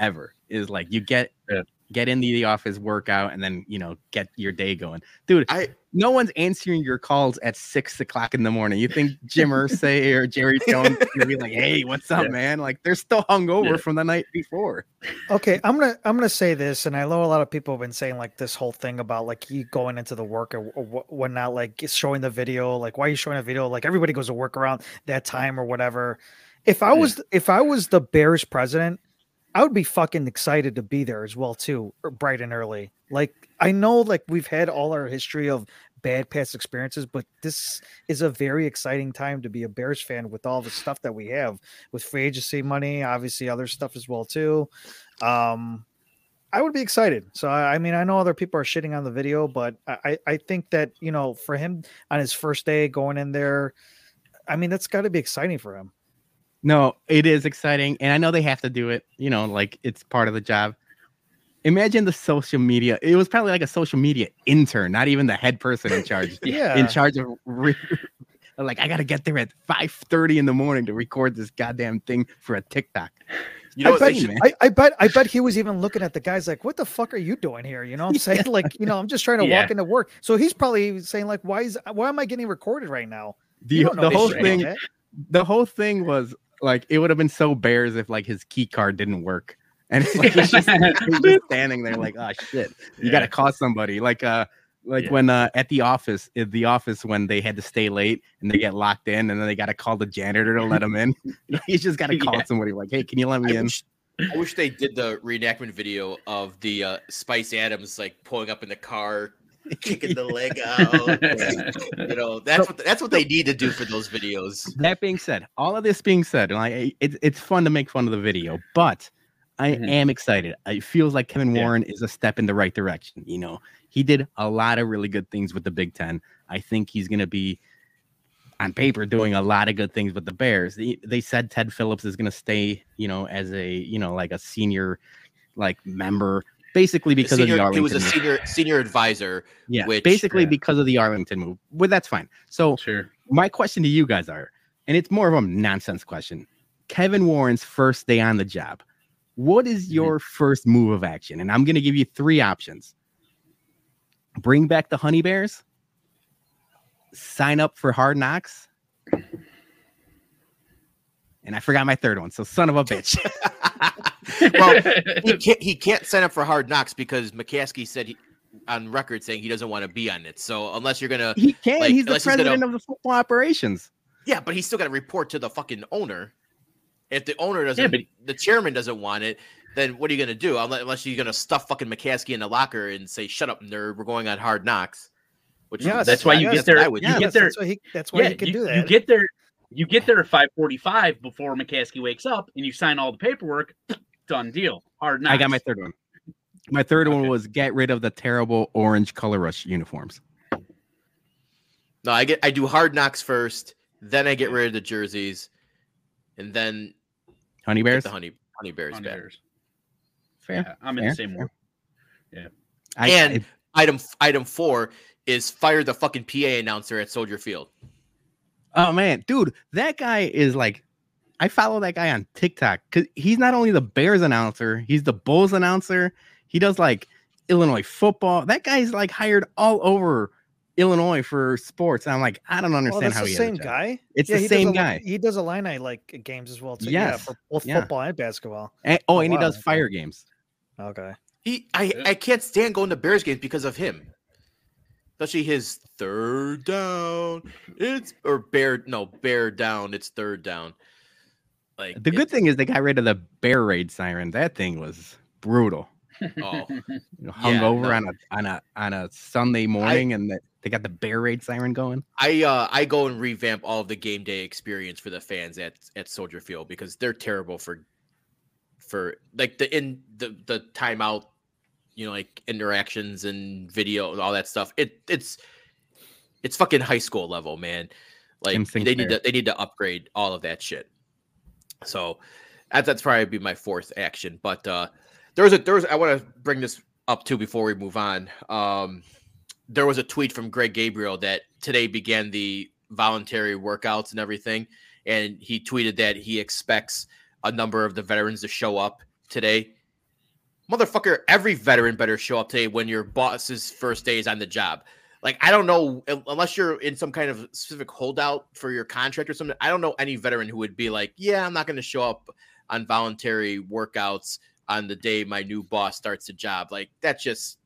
ever. Is like you get Yeah. Get into the office, work out, and then you know get your day going, dude. I no one's answering your calls at six o'clock in the morning. You think Jim Irsay or Jerry Jones is gonna be like, "Hey, what's up, Yeah. man?" Like they're still hungover Yeah. from the night before. Okay, I'm gonna I'm gonna say this, and I know a lot of people have been saying like this whole thing about like you going into the work or, or wh- whatnot, like it's showing the video, like why are you showing a video? Like everybody goes to work around that time or whatever. If I was if I was the Bears president, I would be fucking excited to be there as well too, er, bright and early. Like I know like we've had all our history of bad past experiences, but this is a very exciting time to be a Bears fan with all the stuff that we have with free agency money, obviously other stuff as well too. Um, I would be excited. So I, I mean, I know other people are shitting on the video, but I, I- I think that you know, for him on his first day going in there, I mean, that's got to be exciting for him. No, it is exciting, and I know they have to do it. You know, like it's part of the job. Imagine the social media. It was probably like a social media intern, not even the head person in charge. Yeah, in charge of re- like I gotta get there at five thirty in the morning to record this goddamn thing for a TikTok. you know I bet, should. I, I bet I bet he was even looking at the guys like, what the fuck are you doing here? You know what I'm saying? Like, you know, I'm just trying to walk into work. So he's probably saying, like, why is why am I getting recorded right now? The, You don't know the whole thing, okay? the whole thing was like it would have been so bears if like his key card didn't work. And it's like he's just, he's just standing there like, oh shit, you Yeah. gotta call somebody. Like uh like Yeah. when uh at the office, at the office when they had to stay late and they get locked in and then they gotta call the janitor to let them in. He's just gotta call Yeah. somebody like, hey, can you let me I in? wish, I wish they did the reenactment video of the uh, Spice Adams like pulling up in the car, kicking the leg out. you know, that's what that's what they need to do for those videos. that being said, all of this being said, like it, it's it's fun to make fun of the video, but I Mhm. am excited. It feels like Kevin Yeah. Warren is a step in the right direction. You know, he did a lot of really good things with the Big Ten. I think he's going to be on paper doing a lot of good things with the Bears. They, they said Ted Phillips is going to stay, you know, as a you know like a senior like member, basically because Senior- of the he was a move. senior senior advisor. yeah, which- basically Yeah. because of the Arlington move. But that's fine. So sure. my question to you guys are, and it's more of a nonsense question. Kevin Warren's first day on the job. What is Mhm. your first move of action? And I'm going to give you three options. Bring back the Honey Bears, sign up for Hard Knocks, and I forgot my third one. So son of a bitch. well, he can't he can't sign up for Hard Knocks because McCaskey said he, on record saying he doesn't want to be on it. So unless you're gonna, he can. Like, he's the unless he's gonna- president of the football operations. yeah, but he's still got to report to the fucking owner. If the owner doesn't, Yeah, but- the chairman doesn't want it, then what are you gonna do? Unless, unless you're gonna stuff fucking McCaskey in the locker and say, "Shut up, nerd, we're going on Hard Knocks." Which Yes, That's why you yes, get there- I would you do. get yes, there- That's why he, that's why yeah, he can you, do that. you get there. You get there at five forty-five before McCaskey wakes up, and you sign all the paperwork. Done deal. Hard knocks. I got my third one. My third one was get rid of the terrible orange color rush uniforms. No, I get I do Hard Knocks first, then I get rid of the jerseys, and then Honey bears. the honey honey bears Honey back. Bears. Fair. Yeah, I'm in fair, the same fair. Yeah. I, And- I- Item item four is fire the fucking PA announcer at Soldier Field. Oh man, dude, that guy is like, I follow that guy on TikTok because he's not only the Bears announcer, he's the Bulls announcer. He does like Illinois football. That guy's like hired all over Illinois for sports. And I'm like, I don't understand that's how the he has a same guy. It's Yeah, the he does same a li- guy. He does Illini like games as well too. Yeah, for both yeah. football and basketball. And, oh, Oh, and he does fire games. Okay. He I I can't stand going to Bears games because of him. Especially his third down. It's or bear no bear down. It's third down. Like The good thing is they got rid of the bear raid siren. That thing was brutal. Oh, You know, hung Yeah, over no. on a on a on a Sunday morning, and the, they got the bear raid siren going. I uh I go and revamp all of the game day experience for the fans at at Soldier Field because they're terrible for for like the in the the timeout, you know, like interactions and video and all that stuff. It it's it's fucking high school level, man. Like they need to they need to upgrade all of that shit. So that, that's probably be my fourth action. But uh there was a there was I want to bring this up too before we move on. Um there was a tweet from Greg Gabriel that today began the voluntary workouts and everything. And he tweeted that he expects a number of the veterans to show up today. Motherfucker, every veteran better show up today when your boss's first day is on the job. Like, I don't know, unless you're in some kind of specific holdout for your contract or something. I don't know any veteran who would be like, yeah, I'm not going to show up on voluntary workouts on the day my new boss starts the job. Like, that's just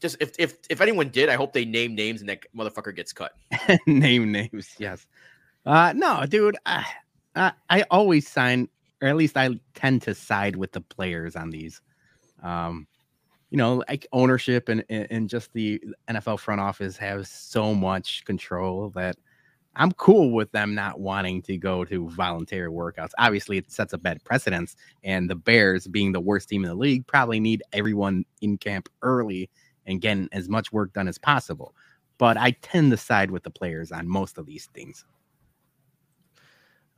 just if if if anyone did, I hope they name names and that motherfucker gets cut. Name names, yes. Uh no, dude. I, I I always sign, or at least I tend to side with the players on these. Um, you know, like ownership and and just the NFL front office have so much control that I'm cool with them not wanting to go to voluntary workouts. Obviously, it sets a bad precedence, and the Bears, being the worst team in the league, probably need everyone in camp early and getting as much work done as possible. But I tend to side with the players on most of these things.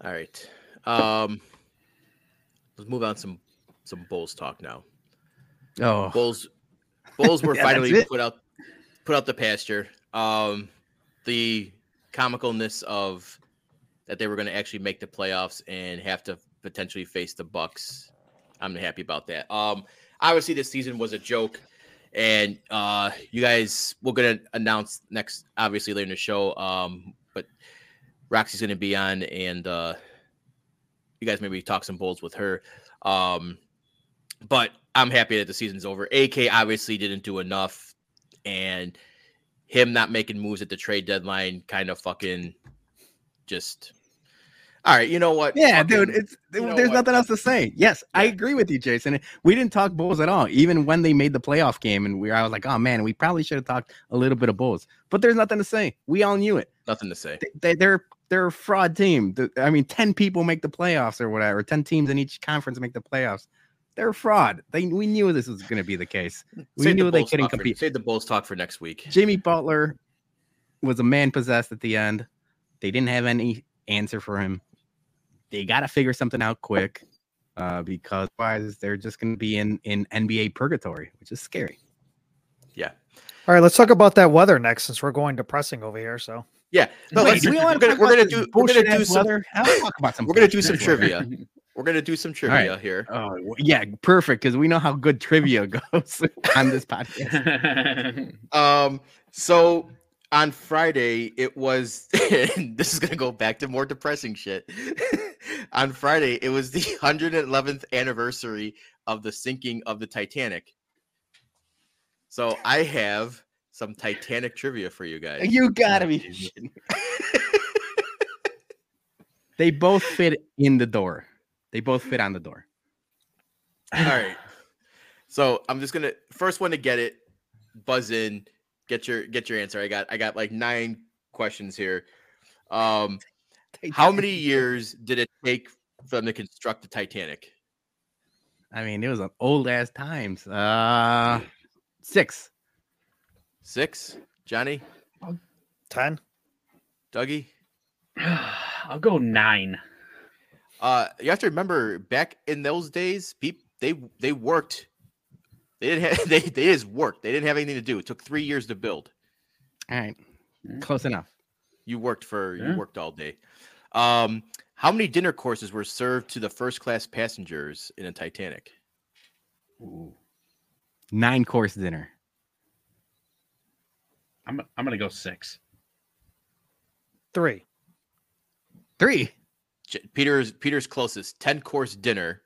All right. Um let's move on some some Bulls talk now. Oh, Bulls Bulls were Yeah, finally put out put out the pasture. Um the comicalness of that they were going to actually make the playoffs and have to potentially face the Bucks. I'm happy about that. Um obviously this season was a joke and uh you guys we're going to announce next obviously later in the show um but Roxy's going to be on and uh you guys maybe talk some bulls with her. Um but I'm happy that the season's over. AK obviously didn't do enough, and him not making moves at the trade deadline kind of fucking just. All right, you know what? yeah, dude. It's you know there's what? nothing else to say. Yes, I agree with you, Jason. We didn't talk Bulls at all, even when they made the playoff game, and we I was like, oh man, we probably should have talked a little bit of Bulls. But there's nothing to say. We all knew it. nothing to say. They, they, they're they're a fraud team. I mean, ten people make the playoffs or whatever. Ten teams in each conference make the playoffs. They're a fraud. They we knew this was going to be the case. We Save the knew they couldn't talk for- compete. Save the Bulls talk for next week. Jimmy Butler was a man possessed at the end. They didn't have any answer for him. They got to figure something out quick uh, because otherwise they're just going to be in, in NBA purgatory, which is scary. Yeah, All right, let's talk about that weather next since we're going depressing over here. So yeah. No, Wait, let's, do we we're gonna we're gonna do we're gonna do some weather? I'll talk about some. we're gonna do some trivia. We're gonna do some trivia here. Oh yeah, perfect. Because we know how good trivia goes on this podcast. Um, so on Friday, it was this is gonna go back to more depressing shit. on Friday, it was the 111th anniversary of the sinking of the Titanic. So I have some Titanic trivia for you guys. You gotta be. they both fit in the door. They both fit on the door. All right. So I'm just gonna first one to get it, buzz in, get your get your answer. I got I got like nine questions here. Um, how many years did it take for them to construct the Titanic? I mean, it was an old ass times. Uh, six. Six. Johnny, Ten. Dougie. I'll go nine. Uh, you have to remember back in those days, people they they worked. They didn't have they they just worked. They didn't have anything to do. It took three years to build. All right, close enough. You worked for Yeah. you worked all day. Um, how many dinner courses were served to the first class passengers in a Titanic? Ooh. Nine course dinner. I'm I'm gonna go six. Three. Three. J- Peter's Peter's closest ten course dinner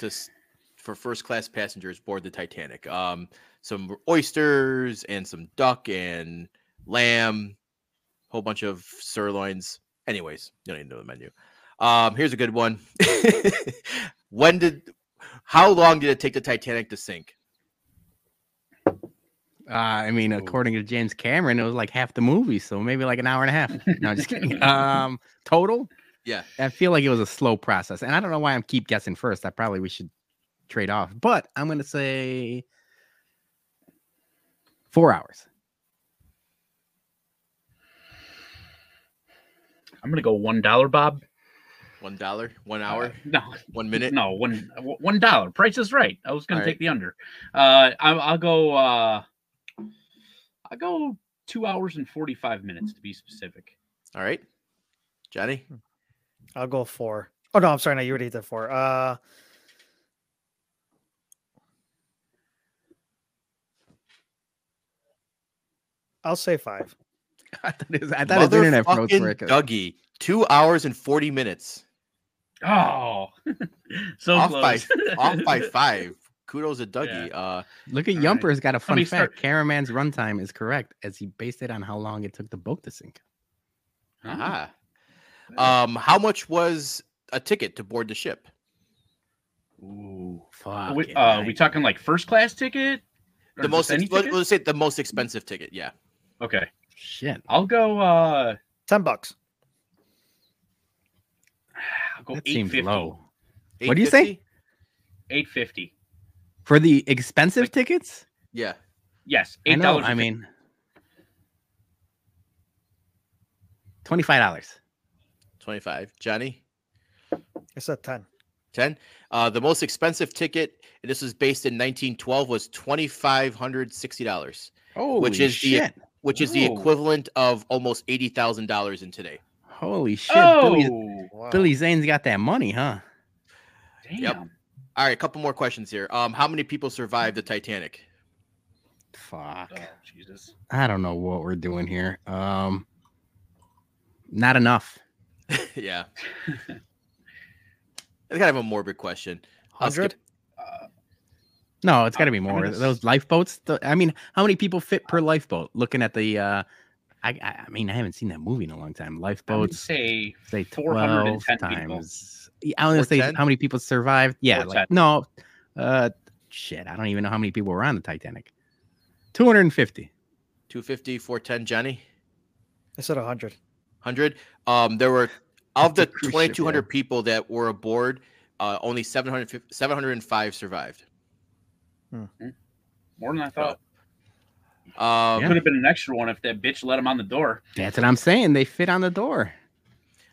to for first class passengers board the Titanic. Um, some oysters and some duck and lamb, whole bunch of sirloins. Anyways, you don't even know the menu. Um, here's a good one. when did? How long did it take the Titanic to sink? Uh, I mean, according to James Cameron, it was like half the movie, so maybe like an hour and a half. No, just kidding. Um, total. Yeah. I feel like it was a slow process, and I don't know why I'm keep guessing first. I probably we should trade off, but I'm gonna say four hours. I'm gonna go one dollar, Bob. One dollar, one Uh, hour, no, one minute. no, one one dollar. Price is right. I was gonna All take right. the under. Uh, I'll, I'll go. Uh, I'll go two hours and forty five minutes to be specific. All right, Johnny. I'll go four. Oh no, I'm sorry. No, you already did four. Uh, I'll say five. I thought, it was, I thought his internet froze for Motherfucking it. 'cause- Dougie, two hours and forty minutes. Oh, so Off by- off by five. Kudos to Dougie. Uh, Look at All right. Yumper's got a fun me fact. start- Cameron's runtime is correct as he based it on how long it took the boat to sink. Ah, aha. Um, how much was a ticket to board the ship? Ooh. Fuck. we, uh, we talking like first class ticket? Or The most, any ex- let's say the most expensive ticket. Yeah, Okay, Shit. I'll go. Uh, Ten bucks. I'll go That eight seems fifty. low. What do you say? 850? For the expensive tickets? Yeah, Yes, I eight know. dollars. I mean, twenty-five dollars. Twenty-five. Johnny, It's said ten. ten. Uh, the most expensive ticket, and this was based in 1912, was twenty-five hundred sixty dollars, Holy Which is the- which is the Oh. equivalent of almost eighty thousand dollars in today. Holy shit! oh, Billy, Wow. Billy Zane's got that money, huh? damn. Yep. All right, a couple more questions here. Um, how many people survived the Titanic? Fuck. Oh, Jesus. I don't know what we're doing here. Um, not enough. yeah, it's kind of a morbid question. Hundred. Uh, No, it's got to be more. gonna Those lifeboats. th- I mean, how many people fit per lifeboat? Looking at the, uh, I, I I mean, I haven't seen that movie in a long time. I would Lifeboats, say say 410 twelve people. times. I was gonna say 410? how many people survived. Yeah, like no, uh, shit. I don't even know how many people were on the Titanic. Two hundred and fifty. 250, 410, Johnny? I said hundred. Um, there were, of the It's a cruise ship, 2,200 yeah. people that were aboard, uh, only 700, 705 survived. more than I thought. Um, Yeah. Could have been an extra one if that bitch let him on the door. That's what I'm saying. They fit on the door.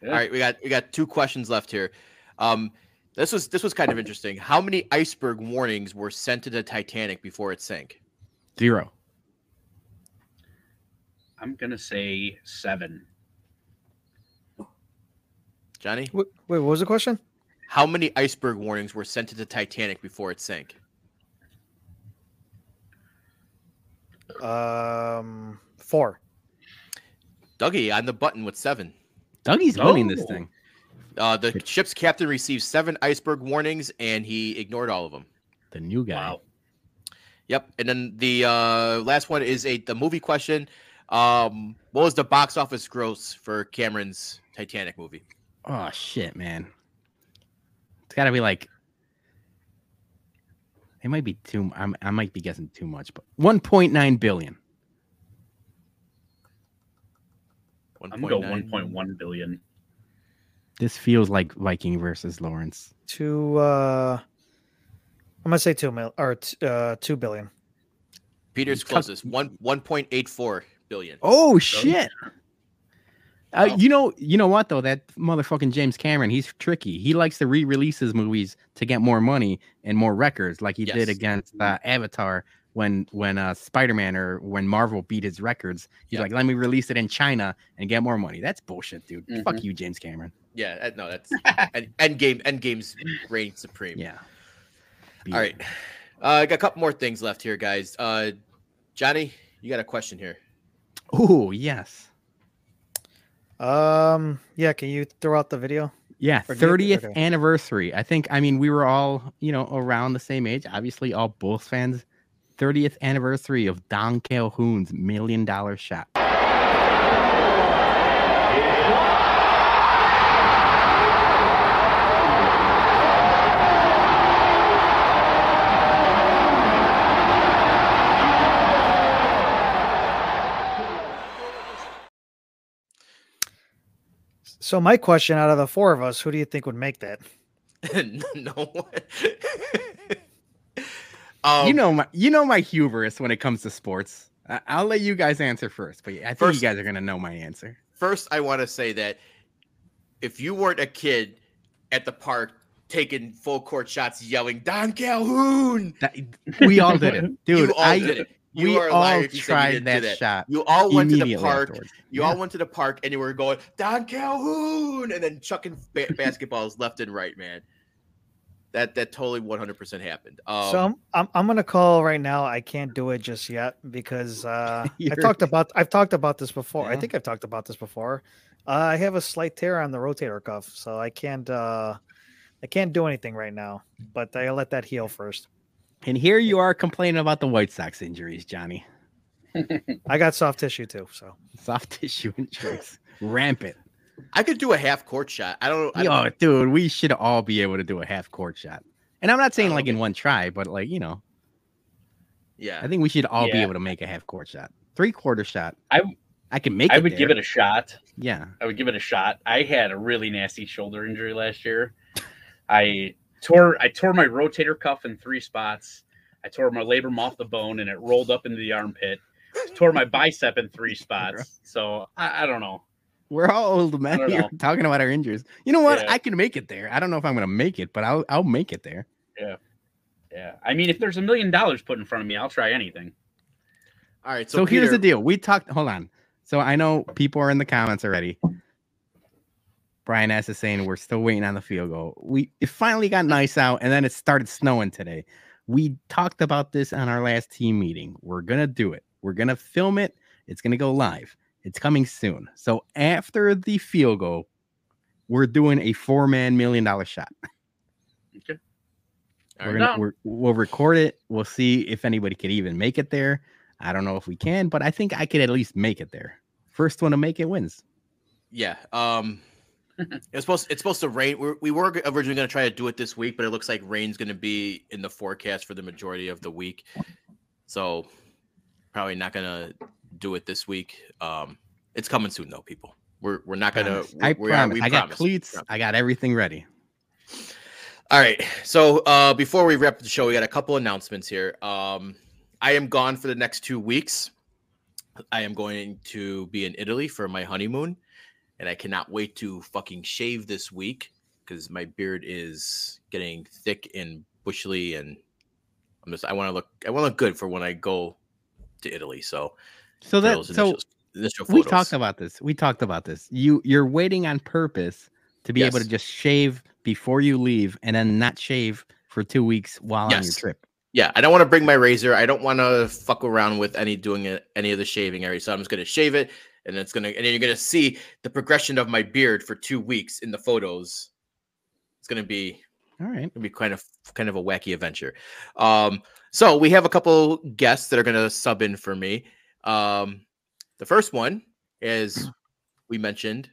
Yeah. All right, we got we got two questions left here. Um, this was this was kind of interesting. How many iceberg warnings were sent to the Titanic before it sank? Zero. I'm gonna say seven. Johnny, Wait, wait, what was the question? how many iceberg warnings were sent to the Titanic before it sank? Um, four. Dougie on the button with seven. Dougie's winning this Oh. thing. Uh, the ship's captain received seven iceberg warnings, and he ignored all of them. The new guy. Wow. Yep. And then the uh, last one is a the movie question. Um, what was the box office gross for Cameron's Titanic movie? Oh shit, man. It's got to be like. It might be too. I'm, I might be guessing too much, but 1.9 billion. I'm gonna go 1.1 billion. This feels like Viking versus Lawrence. Two. Uh, I'm gonna say two mil or t- uh, two billion. Peter's Tuck- closest. One one point eight four billion. Oh shit! Uh, you know, you know what though? That motherfucking James Cameron, he's tricky. He likes to re-release his movies to get more money and more records, like he Yes. did against uh, Avatar when when uh, Spider-Man or when Marvel beat his records. He's Yeah. like, let me release it in China and get more money. That's bullshit, dude. Fuck Mhm. you, James Cameron. Yeah, uh, no, that's end, game. End game's reign supreme. Yeah. All right. Uh, I got a couple more things left here, guys. Uh, Johnny, you got a question here. Oh yes. Um, yeah. Can you throw out the video? Yeah, Or 30th okay. anniversary. I think I mean we were all, you know, around the same age, obviously all Bulls fans. 30th anniversary of Don Calhoun's million dollar shot. So my question, out of the four of us, who do you think would make that? no one. um, you know my you know my hubris when it comes to sports. I, I'll let you guys answer first, but I think First- you guys are gonna know my answer. First, I want to say that if you weren't a kid at the park taking full court shots, yelling "Don Calhoun," That, we all did it, dude. you all I did it. You we are all if you tried that, that. shot. You all went to the park. afterwards. You Yeah. all went to the park and you were going Don Calhoun and then chucking ba- basketballs left and right, man. That that totally 100% happened. Um, so I'm, I'm I'm gonna call right now. I can't do it just yet because uh, I talked about I've talked about this before. I think I've talked about this before. Uh, I have a slight tear on the rotator cuff, so I can't uh, I can't do anything right now. But I'll let that heal first. And here you are complaining about the White Sox injuries, Johnny. I got soft tissue too, so Soft tissue injuries, rampant. I could do a half court shot. I don't. I don't dude, we should all be able to do a half court shot. And I'm not saying like in one try, but like you know, yeah. I think we should all be able to make a half court shot, three quarter shot. I- I can make. I it would give it a shot. yeah. I would give it a shot. I had a really nasty shoulder injury last year. I tore I tore my rotator cuff in three spots. I tore my labrum off the bone and it rolled up into the armpit. Tore my bicep in three spots. So I, I don't know. We're all old men here know. talking about our injuries. You know what? Yeah. I can make it there. I don't know if I'm gonna make it, but I'll I'll make it there. Yeah. Yeah. I mean, if there's a million dollars put in front of me, I'll try anything. All right. So, So, here's the deal. We talked. Hold on. So I know people are in the comments already. Brian S is saying we're still waiting on the field goal. We it finally got nice out, and then it started snowing today. We talked about this on our last team meeting. We're gonna do it. We're gonna film it. It's gonna go live. It's coming soon. So after the field goal, we're doing a four-man million dollar shot. Okay. All We're gonna we're, we'll record it. We'll see if anybody could even make it there. I don't know if we can, but I think I could at least make it there. First one to make it wins. Yeah. Um, it's supposed it's supposed to rain. We're, we were originally going to try to do it this week, but it looks like rain's going to be in the forecast for the majority of the week. So probably not going to do it this week. Um, it's coming soon though, people. We're we're not going to. Promise. I promise. I got cleats. I got everything ready. All right. So uh, before we wrap the show, we got a couple announcements here. Um, I am gone for the next two weeks. I am going to be in Italy for my honeymoon, and I cannot wait to fucking shave this week because my beard is getting thick and bushly, and I'm just I want to look I want to look good for when I go to Italy. So So that those so initial, initial we talked about this. We talked about this. You you're waiting on purpose to be able to just shave before you leave and then not shave for two weeks while on your trip. Yeah, I don't want to bring my razor. I don't want to fuck around with any doing it, any of the shaving area. So I'm just gonna shave it, and it's gonna and then you're gonna see the progression of my beard for two weeks in the photos. It's gonna be All right. It'll be kind of kind of a wacky adventure. Um, so we have a couple guests that are gonna sub in for me. Um, the first one is we mentioned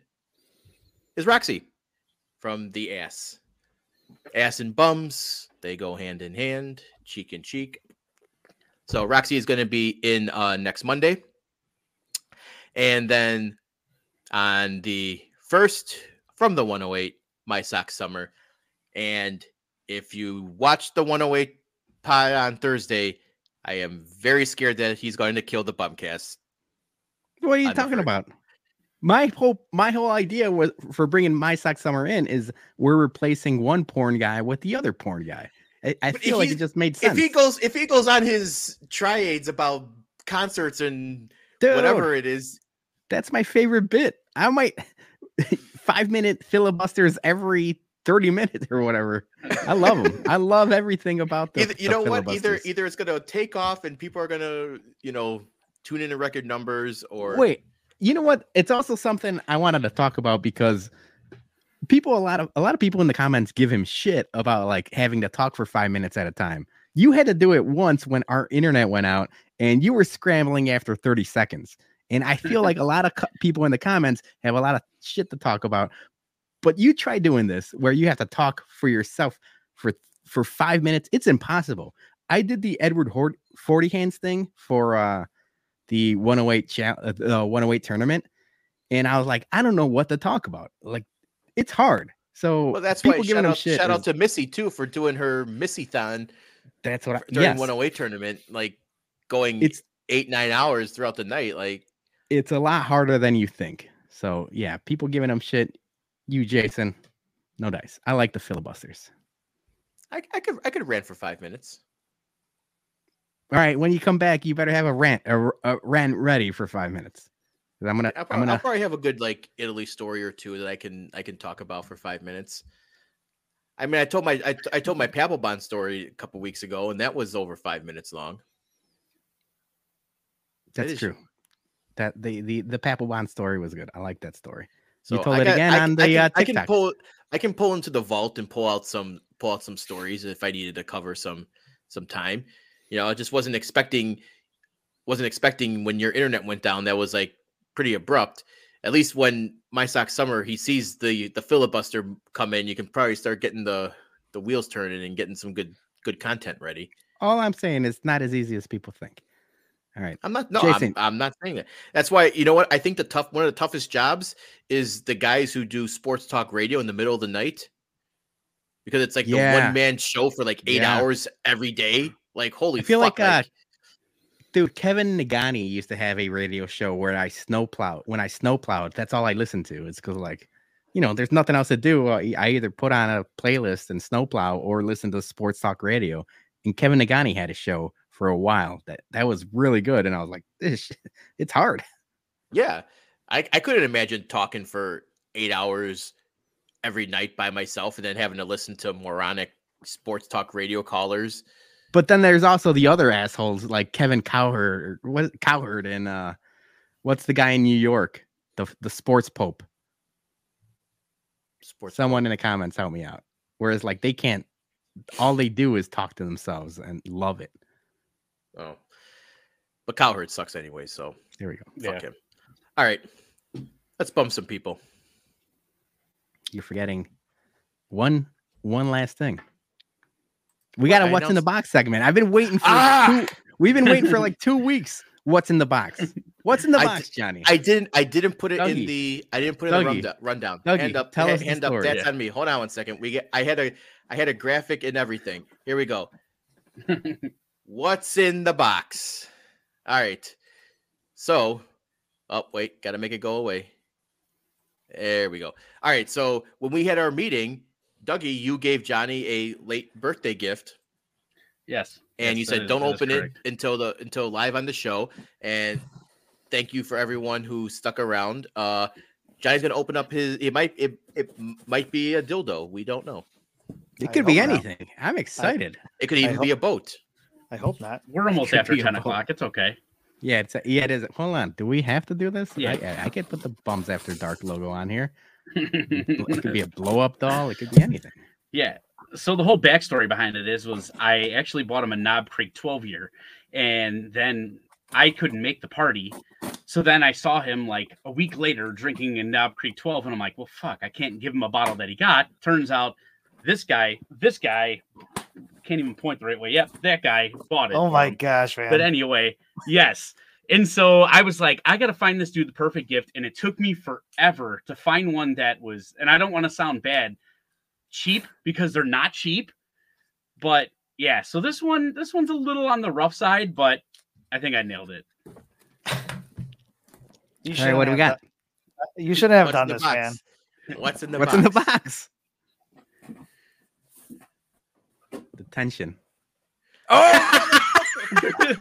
is Roxy from the ass. Ass and bums, they go hand in hand, cheek in cheek. So Roxy is gonna be in uh next Monday. And then on the first from the 108, my sock summer. And if you watch the 108 pod on Thursday, I am very scared that he's going to kill the bumcast. What are you talking about? My whole my whole idea was for bringing my sock summer in is we're replacing one porn guy with the other porn guy. I, I feel like it just made sense. If he goes, if he goes on his triades about concerts and Dude, whatever it is, that's my favorite bit. I might five minute filibusters every 30 minutes or whatever. I love them. I love everything about the, either, you the know what? Either either it's gonna take off and people are gonna, you know, tune in to record numbers, or Wait, you know what? It's also something I wanted to talk about because people, a lot of a lot of people in the comments give him shit about like having to talk for five minutes at a time. You had to do it once when our internet went out, and you were scrambling after 30 seconds. And I feel like a lot of co- people in the comments have a lot of shit to talk about. But you try doing this where you have to talk for yourself for for five minutes. It's impossible. I did the Edward Hort- Forty Hands thing for uh the 108 cha- uh, the 108 tournament, and I was like, I don't know what to talk about. Like, it's hard. So well, that's people why giving shout out, shout out to Missy too for doing her Missy thon that's what I, during yes, 108 tournament, like going it's eight nine hours throughout the night. Like it's a lot harder than you think. So yeah, people giving them shit. You, Jason, no dice. I like the filibusters. I, I could I could rant for five minutes. All right, when you come back, you better have a rant, a, a rant ready for five minutes. I'm gonna, I'll, I'm prob- I'll gonna. probably have a good like Italy story or two that I can I can talk about for five minutes. I mean, I told my I, I told my Papelbon story a couple weeks ago, and that was over five minutes long. That's is- true. That the the the Papelbon story was good. I like that story. So You told I it got- again I, on I the, can, uh, I can pull I can pull into the vault and pull out some pull out some stories if I needed to cover some some time. You know, I just wasn't expecting wasn't expecting when your internet went down. That was like pretty abrupt. At least when my sock summer he sees the the filibuster come in, you can probably start getting the the wheels turning and getting some good good content ready. All I'm saying is not as easy as people think. All right. I'm not no, Jason. I'm, I'm not saying that. That's why you know what I think the tough one of the toughest jobs is the guys who do sports talk radio in the middle of the night because it's like the one man show for like eight Yeah. hours every day. Like holy, I feel fuck, like, uh, Dude, Kevin Nagani used to have a radio show where I snowplow. When I snowplowed, that's all I listened to. It's because like, you know, there's nothing else to do. Uh, I either put on a playlist and snowplow or listen to sports talk radio. And Kevin Nagani had a show for a while that that was really good. And I was like, this, shit- it's hard. yeah, I I couldn't imagine talking for eight hours every night by myself and then having to listen to moronic sports talk radio callers. But then there's also the other assholes like Kevin Cowherd, what Cowherd, and uh, what's the guy in New York, the the sports pope. Sports Someone in the comments help me out. Whereas like they can't, all they do is talk to themselves and love it. Oh, but Cowherd sucks anyway. So There we go. fuck him. All right, let's bump some people. You're forgetting one one last thing. We What? got a I what's in the box segment. I've been waiting for Ah! two, we've been waiting for like two weeks. What's in the box? What's in the I box, Johnny? I didn't. I didn't put it Dougie. in the. I didn't put it in Dougie. the rundown. rundown. Dougie, hand up. tell ha- us the hand up. story. That's Yeah. on me. Hold on one second. We get. I had a. I had a graphic and everything. Here we go. What's in the box? All right. So, oh wait, got to make it go away. There we go. All right. So when we had our meeting, Dougie, you gave Johnny a late birthday gift. Yes. and you said is- don't open it until the until live on the show and thank you for everyone who stuck around uh johnny's gonna open up his it might it, it might be a dildo we don't know it could be hope not. anything. I'm excited. it could even be a boat I hope not. We're almost could after 10 o'clock. It's okay. Yeah, it's yeah, it is. Hold on. Do we have to do this? Yeah. I, I, I could put the bums after dark logo on here. It could be a blow up doll. It could be anything. Yeah. So the whole backstory behind it is was I actually bought him a Knob Creek 12 year, and then I couldn't make the party. So then I saw him like a week later drinking a Knob Creek 12, and I'm like, well, fuck, I can't give him a bottle that he got. Turns out this guy, this guy can't even point the right way. Yep, that guy bought it. Oh my him. gosh, man. But anyway, yes. And so I was like, I got to find this dude the perfect gift. And it took me forever to find one that was, and I don't want to sound bad, cheap because they're not cheap. But yeah, so this one, this one's a little on the rough side, but I think I nailed it. You All right, what do we got? done- uh, You shouldn't have What's done in the this, man. What's in the What's box? in the box? The tension. Oh!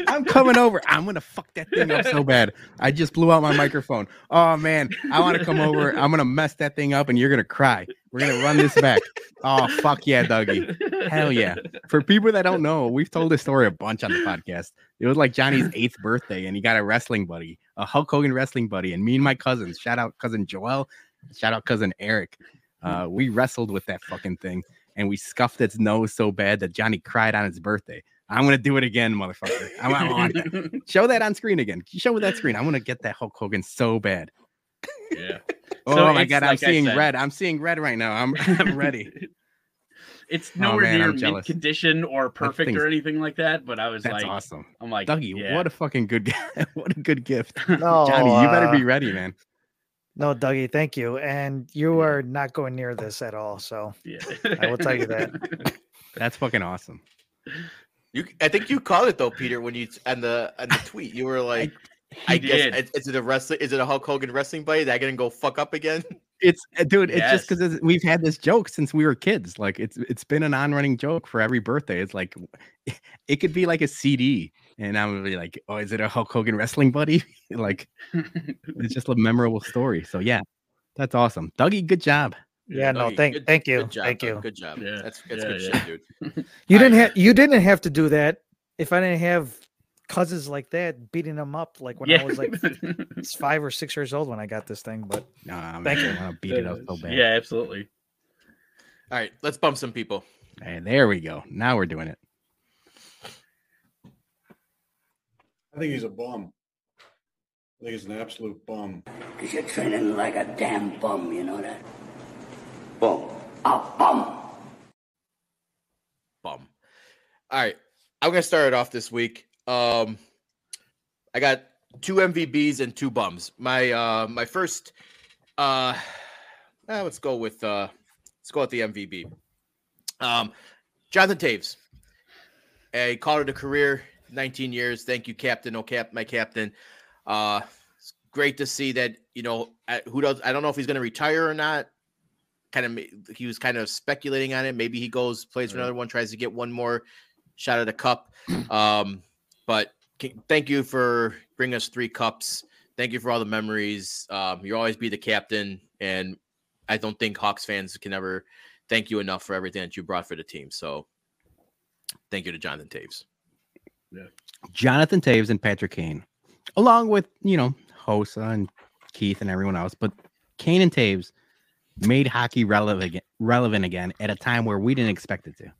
I'm coming over. I'm gonna fuck that thing up so bad. I just blew out my microphone. Oh man, I want to come over. I'm gonna mess that thing up, and you're gonna cry. We're gonna run this back. Oh fuck yeah, Dougie. Hell yeah. For people that don't know, we've told this story a bunch on the podcast. It was like Johnny's eighth birthday, and he got a wrestling buddy, a Hulk Hogan wrestling buddy, and me and my cousins. Shout out cousin Joel. Shout out cousin Eric. Uh, we wrestled with that fucking thing, and we scuffed its nose so bad that Johnny cried on his birthday. I'm gonna do it again, motherfucker. I, I want that. Show that on screen again. Show that screen. I'm gonna get that Hulk Hogan so bad. yeah. Oh So my it's god, I'm seeing red. I'm seeing red right now. I'm I'm ready. It's Oh, nowhere man, near mint condition or perfect or anything like that, but I was That's like, awesome. I'm like, Dougie, yeah. what a fucking good what a good gift. No, Johnny, you better uh, be ready, man. No, Dougie, thank you. And you are not going near this at all. So yeah. I will tell you that. That's fucking awesome. You, I think you called it though, Peter, when you and the and the tweet. You were like, I, He guess did. is, is it a wrestling? Is it a Hulk Hogan wrestling buddy that gonna go fuck up again? It's uh, dude, it's just because we've had this joke since we were kids. Like it's it's been an on-running joke for every birthday. It's like it could be like a CD, and I'm gonna be like, oh, is it a Hulk Hogan wrestling buddy? like it's just a memorable story. So yeah, that's awesome. Dougie, good job. Yeah, no, Dougie, thank good- thank you. Job, thank bud, you. Good job. Yeah, That's that's yeah, good yeah. shit, dude. You didn't have you didn't have to do that if I didn't have cousins like that beating them up like when I was like five or six years old when I got this thing. But Nah, Thank man, you. I want to beat it up so bad. yeah, absolutely. All right, let's bump some people. And there we go. Now we're doing it. I think he's a bum. I think he's an absolute bum. Because you're training like a damn bum, you know that? Bum. A bum. Bum. All right, I'm gonna start it off this week. Um, I got two MVBs and two bums. My uh, my first, uh, eh, let's go with uh, let's go with the MVB. Um, Jonathan Toews, a caller to career, 19 years. Thank you, Captain. Oh, cap, my captain. Uh, it's great to see that. You know, I- who does? I don't know if he's going to retire or not. Kind of, he was kind of speculating on it. Maybe he goes, plays for Right. another one, tries to get one more shot at the cup. Um, but thank you for bringing us three cups. Thank you for all the memories. Um, you'll always be the captain, and I don't think Hawks fans can ever thank you enough for everything that you brought for the team. So, thank you to Jonathan Toews. Jonathan Toews and Patrick Kane, along with you know Hossa and Keith and everyone else. But Kane and Toews made hockey relevant again, relevant again at a time where we didn't expect it to.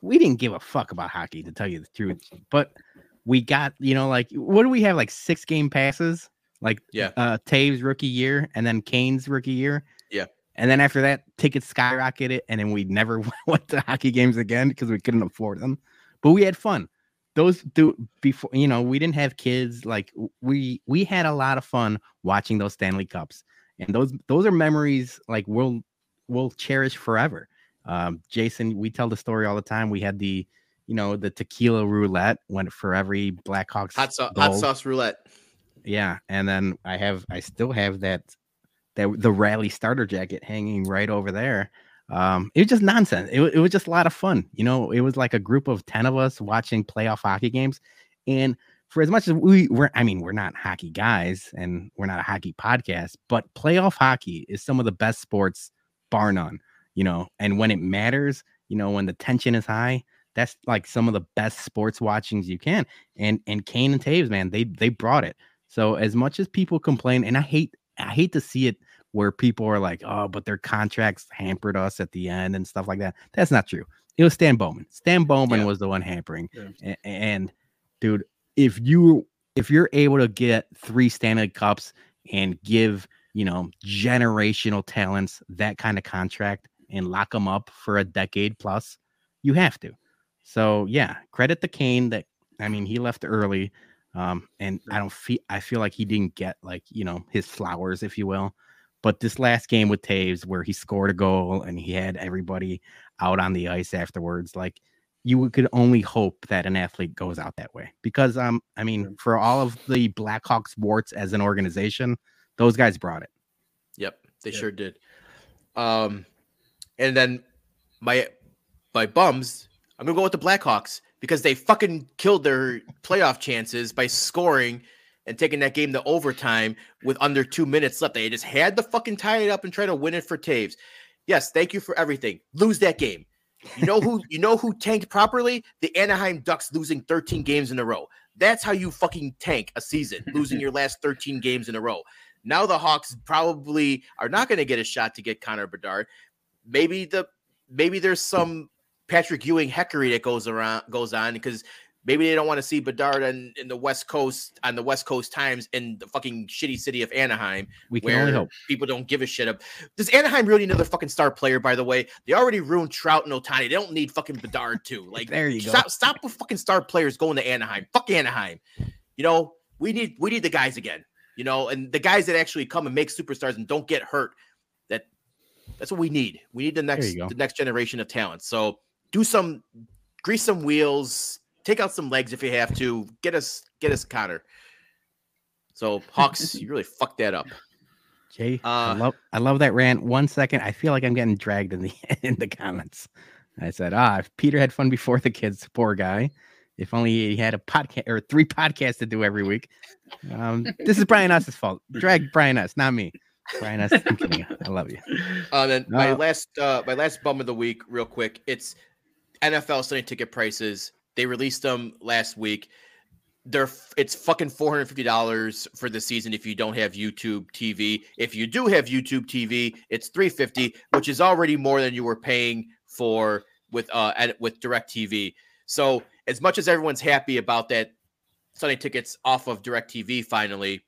We didn't give a fuck about hockey, to tell you the truth. But we got you know like what do we have like six game passes? Like Yeah. uh Toews rookie year and then Kane's rookie year. Yeah. And then after that, tickets skyrocketed, and then we never went to hockey games again because we couldn't afford them. But we had fun those do before you know we didn't have kids like we we had a lot of fun watching those stanley cups. And those those are memories like we'll we'll cherish forever. Um jason we tell the story all the time. We had the you know the tequila roulette went for every blackhawks Hot, sau- hot sauce roulette. yeah and then i have i still have that that the rally starter jacket hanging right over there um it was just nonsense it, it was just a lot of fun you know it was like a group of 10 of us watching playoff hockey games and for as much as we were i mean we're not hockey guys and we're not a hockey podcast but playoff hockey is some of the best sports bar none you know and when it matters you know when the tension is high that's like some of the best sports watchings you can. And and Kane and Toews, man, they they brought it. So as much as people complain, and I hate I hate to see it where people are like, oh, but their contracts hampered us at the end and stuff like that. That's not true. It was Stan Bowman. Stan Bowman Yeah. was the one hampering. Yeah. A- And, dude, if you if you're able to get three Stanley Cups and give you know generational talents that kind of contract and lock them up for a decade plus, you have to. So yeah, credit the Kane that I mean he left early. Um, and I don't feel I feel like he didn't get like you know his flowers, if you will. But this last game with Toews, where he scored a goal and he had everybody out on the ice afterwards, like you could only hope that an athlete goes out that way. Because um, I mean, for all of the Blackhawks warts as an organization, those guys brought it. Yep, they Yeah. sure did. Um, and then my my bums, I'm gonna go with the Blackhawks because they fucking killed their playoff chances by scoring and taking that game to overtime with under two minutes left. They just had to fucking tie it up and try to win it for Toews. Yes, thank you for everything. Lose that game. You know who you know who tanked properly? The Anaheim Ducks losing 13 games in a row. That's how you fucking tank a season, losing your last 13 games in a row. Now the Hawks probably are not going to get a shot to get Connor Bedard. Maybe the maybe there's some Patrick Ewing heckery that goes around goes on because maybe they don't want to see Bedard in, in the West Coast on the West Coast Times in the fucking shitty city of Anaheim We can where only hope. people don't give a shit. up. Does Anaheim really need another fucking star player? By the way, they already ruined Trout and Ohtani. They don't need fucking Bedard too. Like There you go. stop, stop with fucking star players going to Anaheim. Fuck Anaheim. You know we need we need the guys again. You know, and the guys that actually come and make superstars and don't get hurt. That that's what we need. We need the next the next generation of talent. So do some grease some wheels, take out some legs if you have to. Get us get us Connor. So Hawks, you really fucked that up. Jay, I Uh, love I love that rant. One second, I feel like I'm getting dragged in the in the comments. I said, ah, if Peter had fun before the kids, poor guy. If only he had a podcast or three podcasts to do every week. Um, this is Brian Us's fault. Drag Brian Us, not me. Brian Us, I'm kidding. I love you. Uh, then my Uh, last uh, my last bum of the week, real quick. It's NFL Sunday ticket prices. They released them last week. They're it's fucking four hundred fifty dollars for the season if you don't have YouTube TV. If you do have YouTube TV, it's three fifty, which is already more than you were paying for with uh at, with Direct TV. So as much as everyone's happy about that Sunday tickets off of Direct TV finally,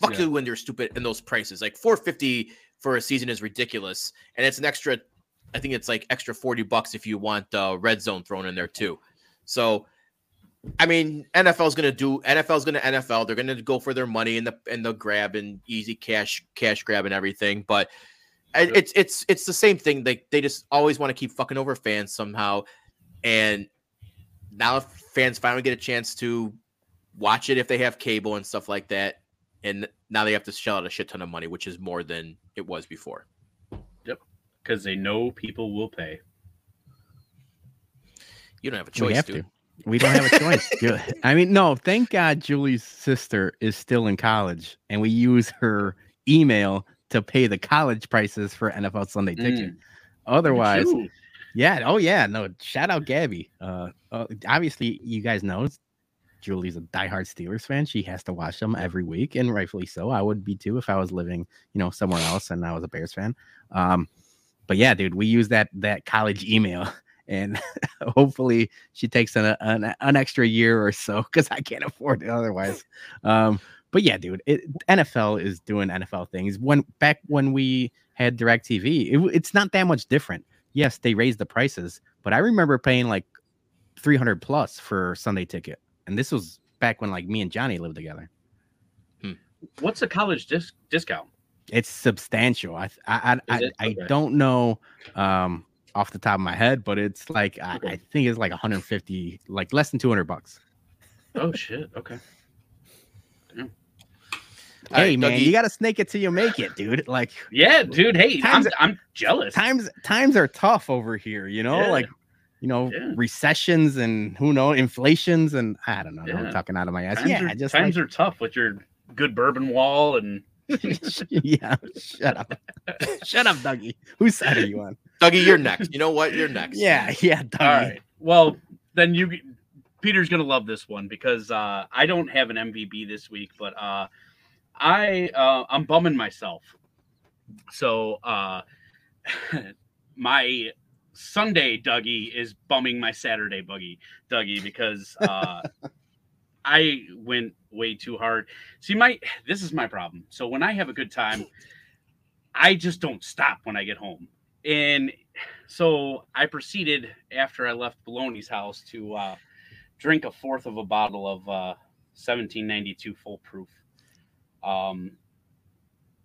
fuck Yeah. you when they're stupid in those prices. Like four fifty for a season is ridiculous, and it's an extra. I think it's like extra forty bucks if you want uh, red zone thrown in there too. So, I mean, NFL's gonna do NFL's gonna NFL. They're gonna go for their money and the and the grab and easy cash cash grab and everything. But Yep. it's it's it's the same thing. They they just always want to keep fucking over fans somehow, and now fans finally get a chance to watch it if they have cable and stuff like that. And now they have to shell out a shit ton of money, which is more than it was before. Yep, because they know people will pay. You don't have a choice, we have dude. to. We don't have a choice. I mean, no, thank God Julie's sister is still in college and we use her email to pay the college prices for NFL Sunday ticket. Mm. Otherwise, yeah, oh yeah, no, shout out Gabby. Uh, uh obviously you guys know Julie's a diehard Steelers fan. She has to watch them every week, and rightfully so. I would be too if I was living, you know, somewhere else and I was a Bears fan. Um, but yeah, dude, we use that that college email, and hopefully she takes an an, an extra year or so because I can't afford it otherwise. Um, but yeah, dude, it, NFL is doing NFL things. When back when we had Directv, it, it's not that much different. Yes, they raised the prices, but I remember paying like three hundred plus for Sunday ticket, and this was back when like me and Johnny lived together. What's a college dis- discount? It's substantial. I I I? I, I don't know um off the top of my head, but it's like I, Okay. I think it's like 150, like less than 200 bucks. Oh shit. Okay. All hey right, man, Dougie. you gotta snake it till you make it, dude. Like Yeah, dude. Hey, I'm, Times- I'm jealous. times times are tough over here, you know, Yeah. like you know, Yeah. recessions and who knows, inflations and I don't know. I'm talking out of my ass. Times, yeah, are, just times like, are tough with your good bourbon wall and yeah, shut up. shut up, Dougie. Whose side are you on? Dougie, you're next. You know what? You're next. Yeah, yeah, Dougie. all right. well, then you Peter's gonna love this one because uh, I don't have an MVB this week, but uh, I uh, I'm bumming myself. So uh, my Sunday Dougie is bumming my Saturday buggy Dougie because uh, I went way too hard. See, my this is my problem. So when I have a good time, I just don't stop when I get home. And so I proceeded after I left Baloney's house to uh, drink a fourth of a bottle of uh, 1792 full proof. Um,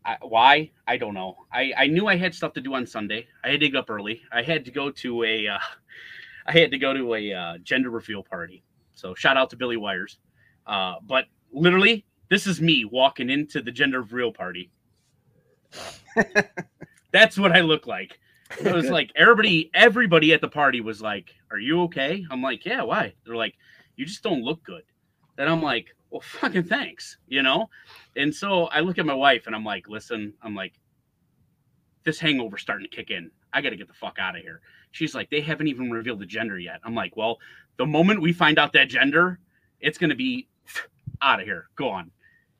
I, why? I don't know. I, I knew I had stuff to do on Sunday. I had to get up early. I had to go to a, uh, I had to go to a uh, gender reveal party. So shout out to Billy Wires. Uh, but literally, this is me walking into the gender reveal party. That's what I look like. It was like everybody, everybody at the party was like, "Are you okay?" I'm like, "Yeah, why?" They're like, "You just don't look good." Then I'm like, "Well, fucking thanks," you know. And so I look at my wife and I'm like, "Listen," I'm like, "This hangover's starting to kick in. I got to get the fuck out of here." She's like, "They haven't even revealed the gender yet." I'm like, "Well, the moment we find out that gender, it's gonna be out of here. Go on."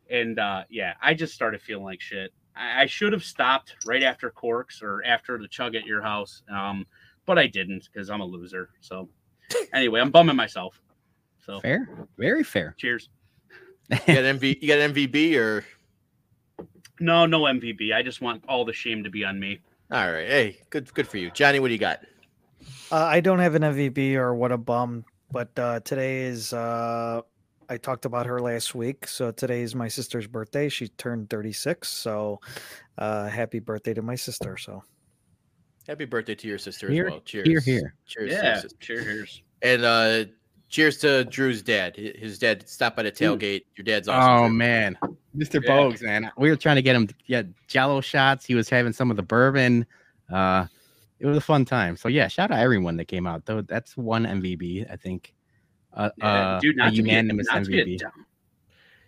And uh, yeah, I just started feeling like shit. I, I should have stopped right after Corks or after the chug at your house, um, but I didn't because I'm a loser. So anyway, I'm bumming myself. So Fair, very fair. cheers. You got MV, you got MVB or No, no MVP. I just want all the shame to be on me. all right? Hey, good, good for you, Johnny. What do you got? Uh, I don't have an MVP or what a bum, but uh, today is. Uh, I talked about her last week, so today is my sister's birthday. She turned 36, so uh, happy birthday to my sister. So Happy birthday to your sister Here, as well. Cheers. Here, here. Cheers. Yeah, cheers. And uh cheers to Drew's dad. His dad stopped by the tailgate. Your dad's awesome. Oh Drew. man, Mr. Yeah. Bogues, man, we were trying to get him to get Jello shots. He was having some of the bourbon. Uh, it was a fun time. So yeah, shout out to everyone that came out. Though that's one MVP, I think. Uh, uh, dude, not a to be a- not to be a MVP. down-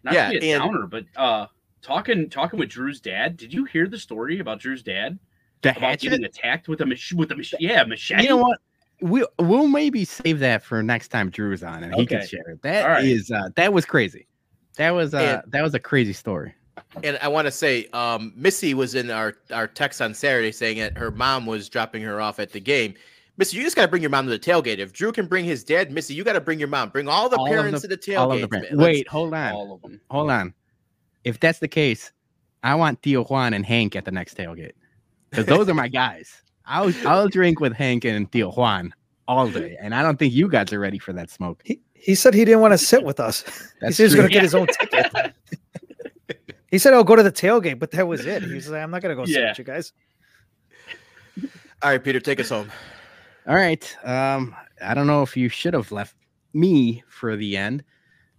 Not Yeah, to be a and- downer, but uh, talking talking with Drew's dad. Did you hear the story about Drew's dad The about hatchet. getting attacked with a mach- with a mach- yeah machete? You know what? We we'll maybe save that for next time Drew's on and he can share it. That All right. is, uh, that was crazy. That was uh, that was a crazy story. And I want to say, um, Missy was in our our text on Saturday saying that her mom was dropping her off at the game. Missy, you just got to bring your mom to the tailgate. If Drew can bring his dad, Missy, you got to bring your mom. Bring all the All of parents the- to the tailgate. the brand- man. Let's- Wait, hold on, all of them. hold on. If that's the case, I want Theo Juan and Hank at the next tailgate because those are my guys. I'll I'll drink with Hank and Theo Juan all day, and I don't think you guys are ready for that smoke. he, he said he didn't want to sit with us. he That's said he was going to get his own ticket. He said, "I'll go to the tailgate," but that was it. He was like, "I'm not going to go sit with you guys." All right, Peter, take us home. All right. Um, I don't know if you should have left me for the end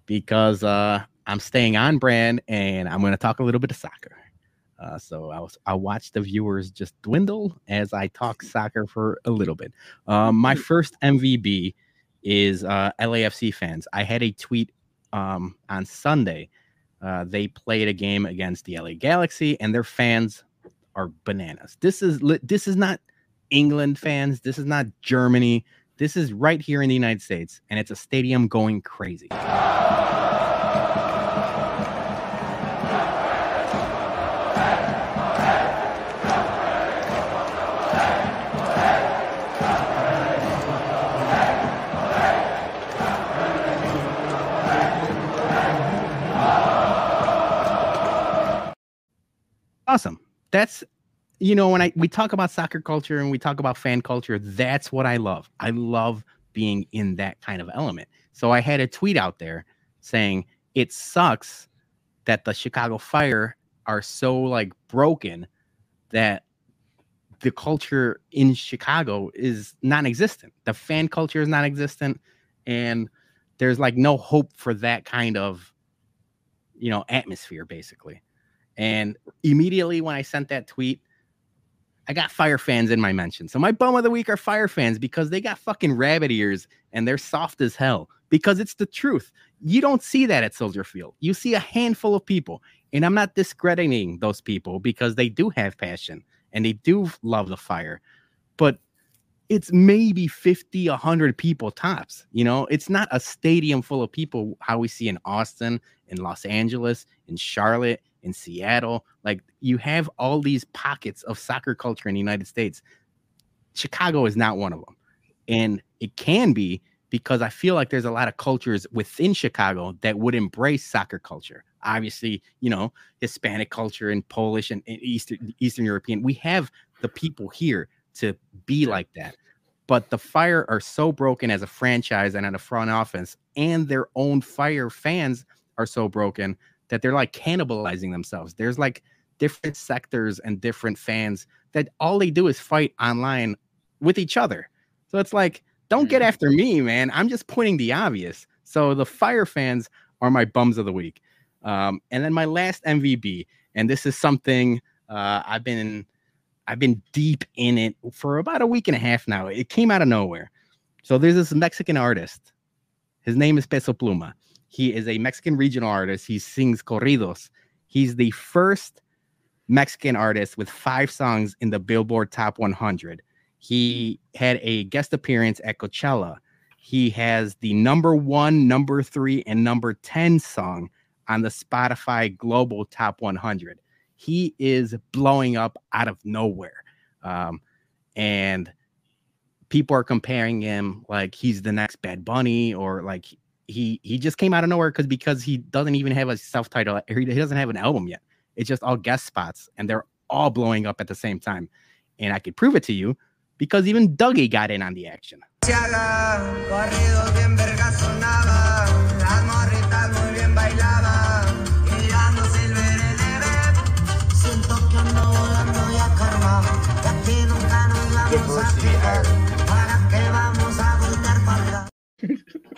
because uh, I'm staying on brand and I'm going to talk a little bit of soccer. Uh, so I'll I'll watch the viewers just dwindle as I talk soccer for a little bit. Um, my first MVB is uh, LAFC fans. I had a tweet um, on Sunday. Uh, they played a game against the LA Galaxy, and their fans are bananas. This is this is not England fans. This is not Germany. This is right here in the United States, and it's a stadium going crazy. Awesome. That's you know when I we talk about soccer culture and we talk about fan culture, that's what I love. I love being in that kind of element. So I had a tweet out there saying it sucks that the Chicago Fire are so like broken that the culture in Chicago is non-existent. The fan culture is non-existent and there's like no hope for that kind of you know atmosphere basically. And immediately when I sent that tweet, I got fire fans in my mention. So my bum of the week are fire fans because they got fucking rabbit ears and they're soft as hell because it's the truth. You don't see that at Soldier Field. You see a handful of people. And I'm not discrediting those people because they do have passion and they do love the fire. But it's maybe 50 100 people tops you know it's not a stadium full of people how we see in austin in los angeles in charlotte in seattle like you have all these pockets of soccer culture in the united states. Chicago is not one of them. And it can be because i feel like there's a lot of cultures within chicago that would embrace soccer culture. Obviously you know hispanic culture and polish and, eastern eastern european. We have the people here to be like that. But the fire are so broken as a franchise and at a front office and their own fire fans are so broken that they're like cannibalizing themselves there's like different sectors and different fans that all they do is fight online with each other so it's like don't get Mhm. after me man i'm just pointing the obvious so the fire fans are my bums of the week um, and then my last mvb and this is something uh, i've been I've been deep in it for about a week and a half now. It came out of nowhere. So there's this Mexican artist. His name is Peso Pluma. He is a Mexican regional artist. He sings corridos. He's the first Mexican artist with five songs in the Billboard Top 100. He had a guest appearance at Coachella. He has the number one, number three, and number 10 song on the Spotify Global Top 100 he is blowing up out of nowhere. Um, and people are comparing him like he's the next Bad Bunny or like he he just came out of nowhere because because he doesn't even have a self-title he, he doesn't have an album yet. It's just all guest spots and they're all blowing up at the same time. And I could prove it to you because even Dougie got in on the action.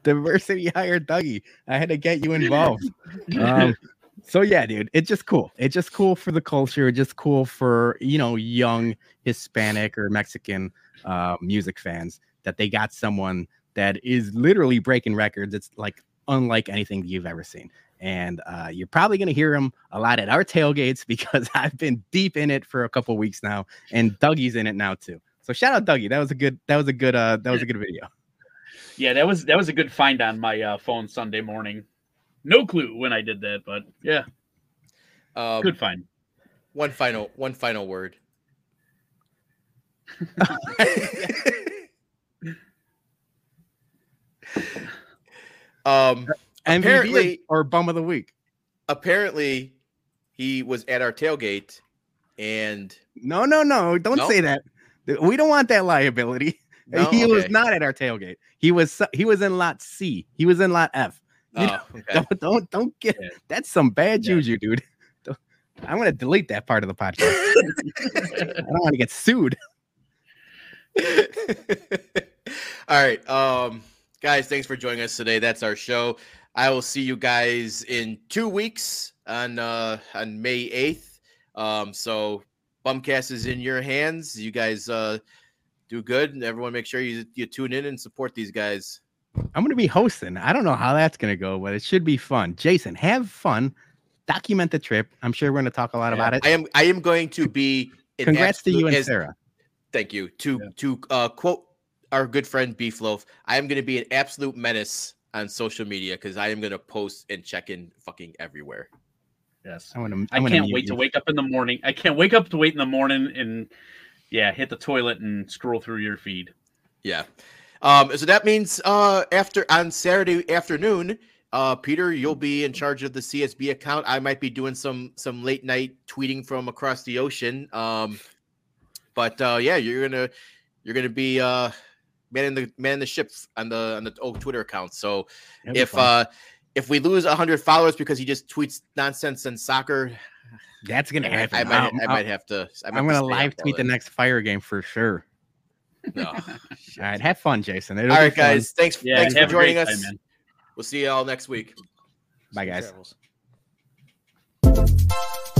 Diversity hired Dougie. I had to get you involved. um, so yeah, dude, it's just cool. It's just cool for the culture. Just cool for you know young Hispanic or Mexican uh, music fans that they got someone that is literally breaking records. It's like unlike anything you've ever seen. And uh, you're probably going to hear him a lot at our tailgates because I've been deep in it for a couple weeks now, and Dougie's in it now too. So shout out Dougie. That was a good. That was a good. Uh, that was a good video. Yeah, that was that was a good find on my uh, phone Sunday morning. No clue when I did that, but yeah, Um, good find. One final, one final word. um, MVP Apparently- or bum of the week. apparently, he was at our tailgate, and No, no, no. Don't No? say that. We don't want that liability. No? he was not at our tailgate. He was he was in lot C. He was in lot F. You Oh, okay. Don't don't don't get Yeah. that's some bad Yeah. juju, dude. Don't- I'm gonna delete that part of the podcast. I don't want to get sued. All right. Um, guys, thanks for joining us today. That's our show. I will see you guys in two weeks on uh on May 8th. Um, so Bumcast is in your hands. You guys uh do good and everyone make sure you you tune in and support these guys. I'm gonna be hosting. I don't know how that's gonna go, but it should be fun. Jason, have fun. Document the trip. I'm sure we're gonna talk a lot about it. I am I am going to be an Congrats to you and as- Sarah. Thank you. To Yeah. to uh, quote our good friend Beef Loaf, I am going to be an absolute menace on social media because I am going to post and check in fucking everywhere. Yes, I want to. I can't wait to wake up in the morning. I can't wake up to wait in the morning and yeah, hit the toilet and scroll through your feed. Yeah. Um, so that means uh, after on Saturday afternoon, uh, Peter, you'll be in charge of the CSB account. I might be doing some some late night tweeting from across the ocean. Um, but uh, yeah, you're gonna you're gonna be uh, manning the man the ship on the on the old Twitter account. So if uh if we lose 100 followers because he just tweets nonsense and soccer that's gonna happen, I might I'll- I might have to I might I'm have to gonna live tweet the next fire game for sure. No. All right, have fun, Jason. It'll all be right fun. guys thanks Yeah, thanks for have a great joining us man. we'll see you all next week Bye, guys. Travels.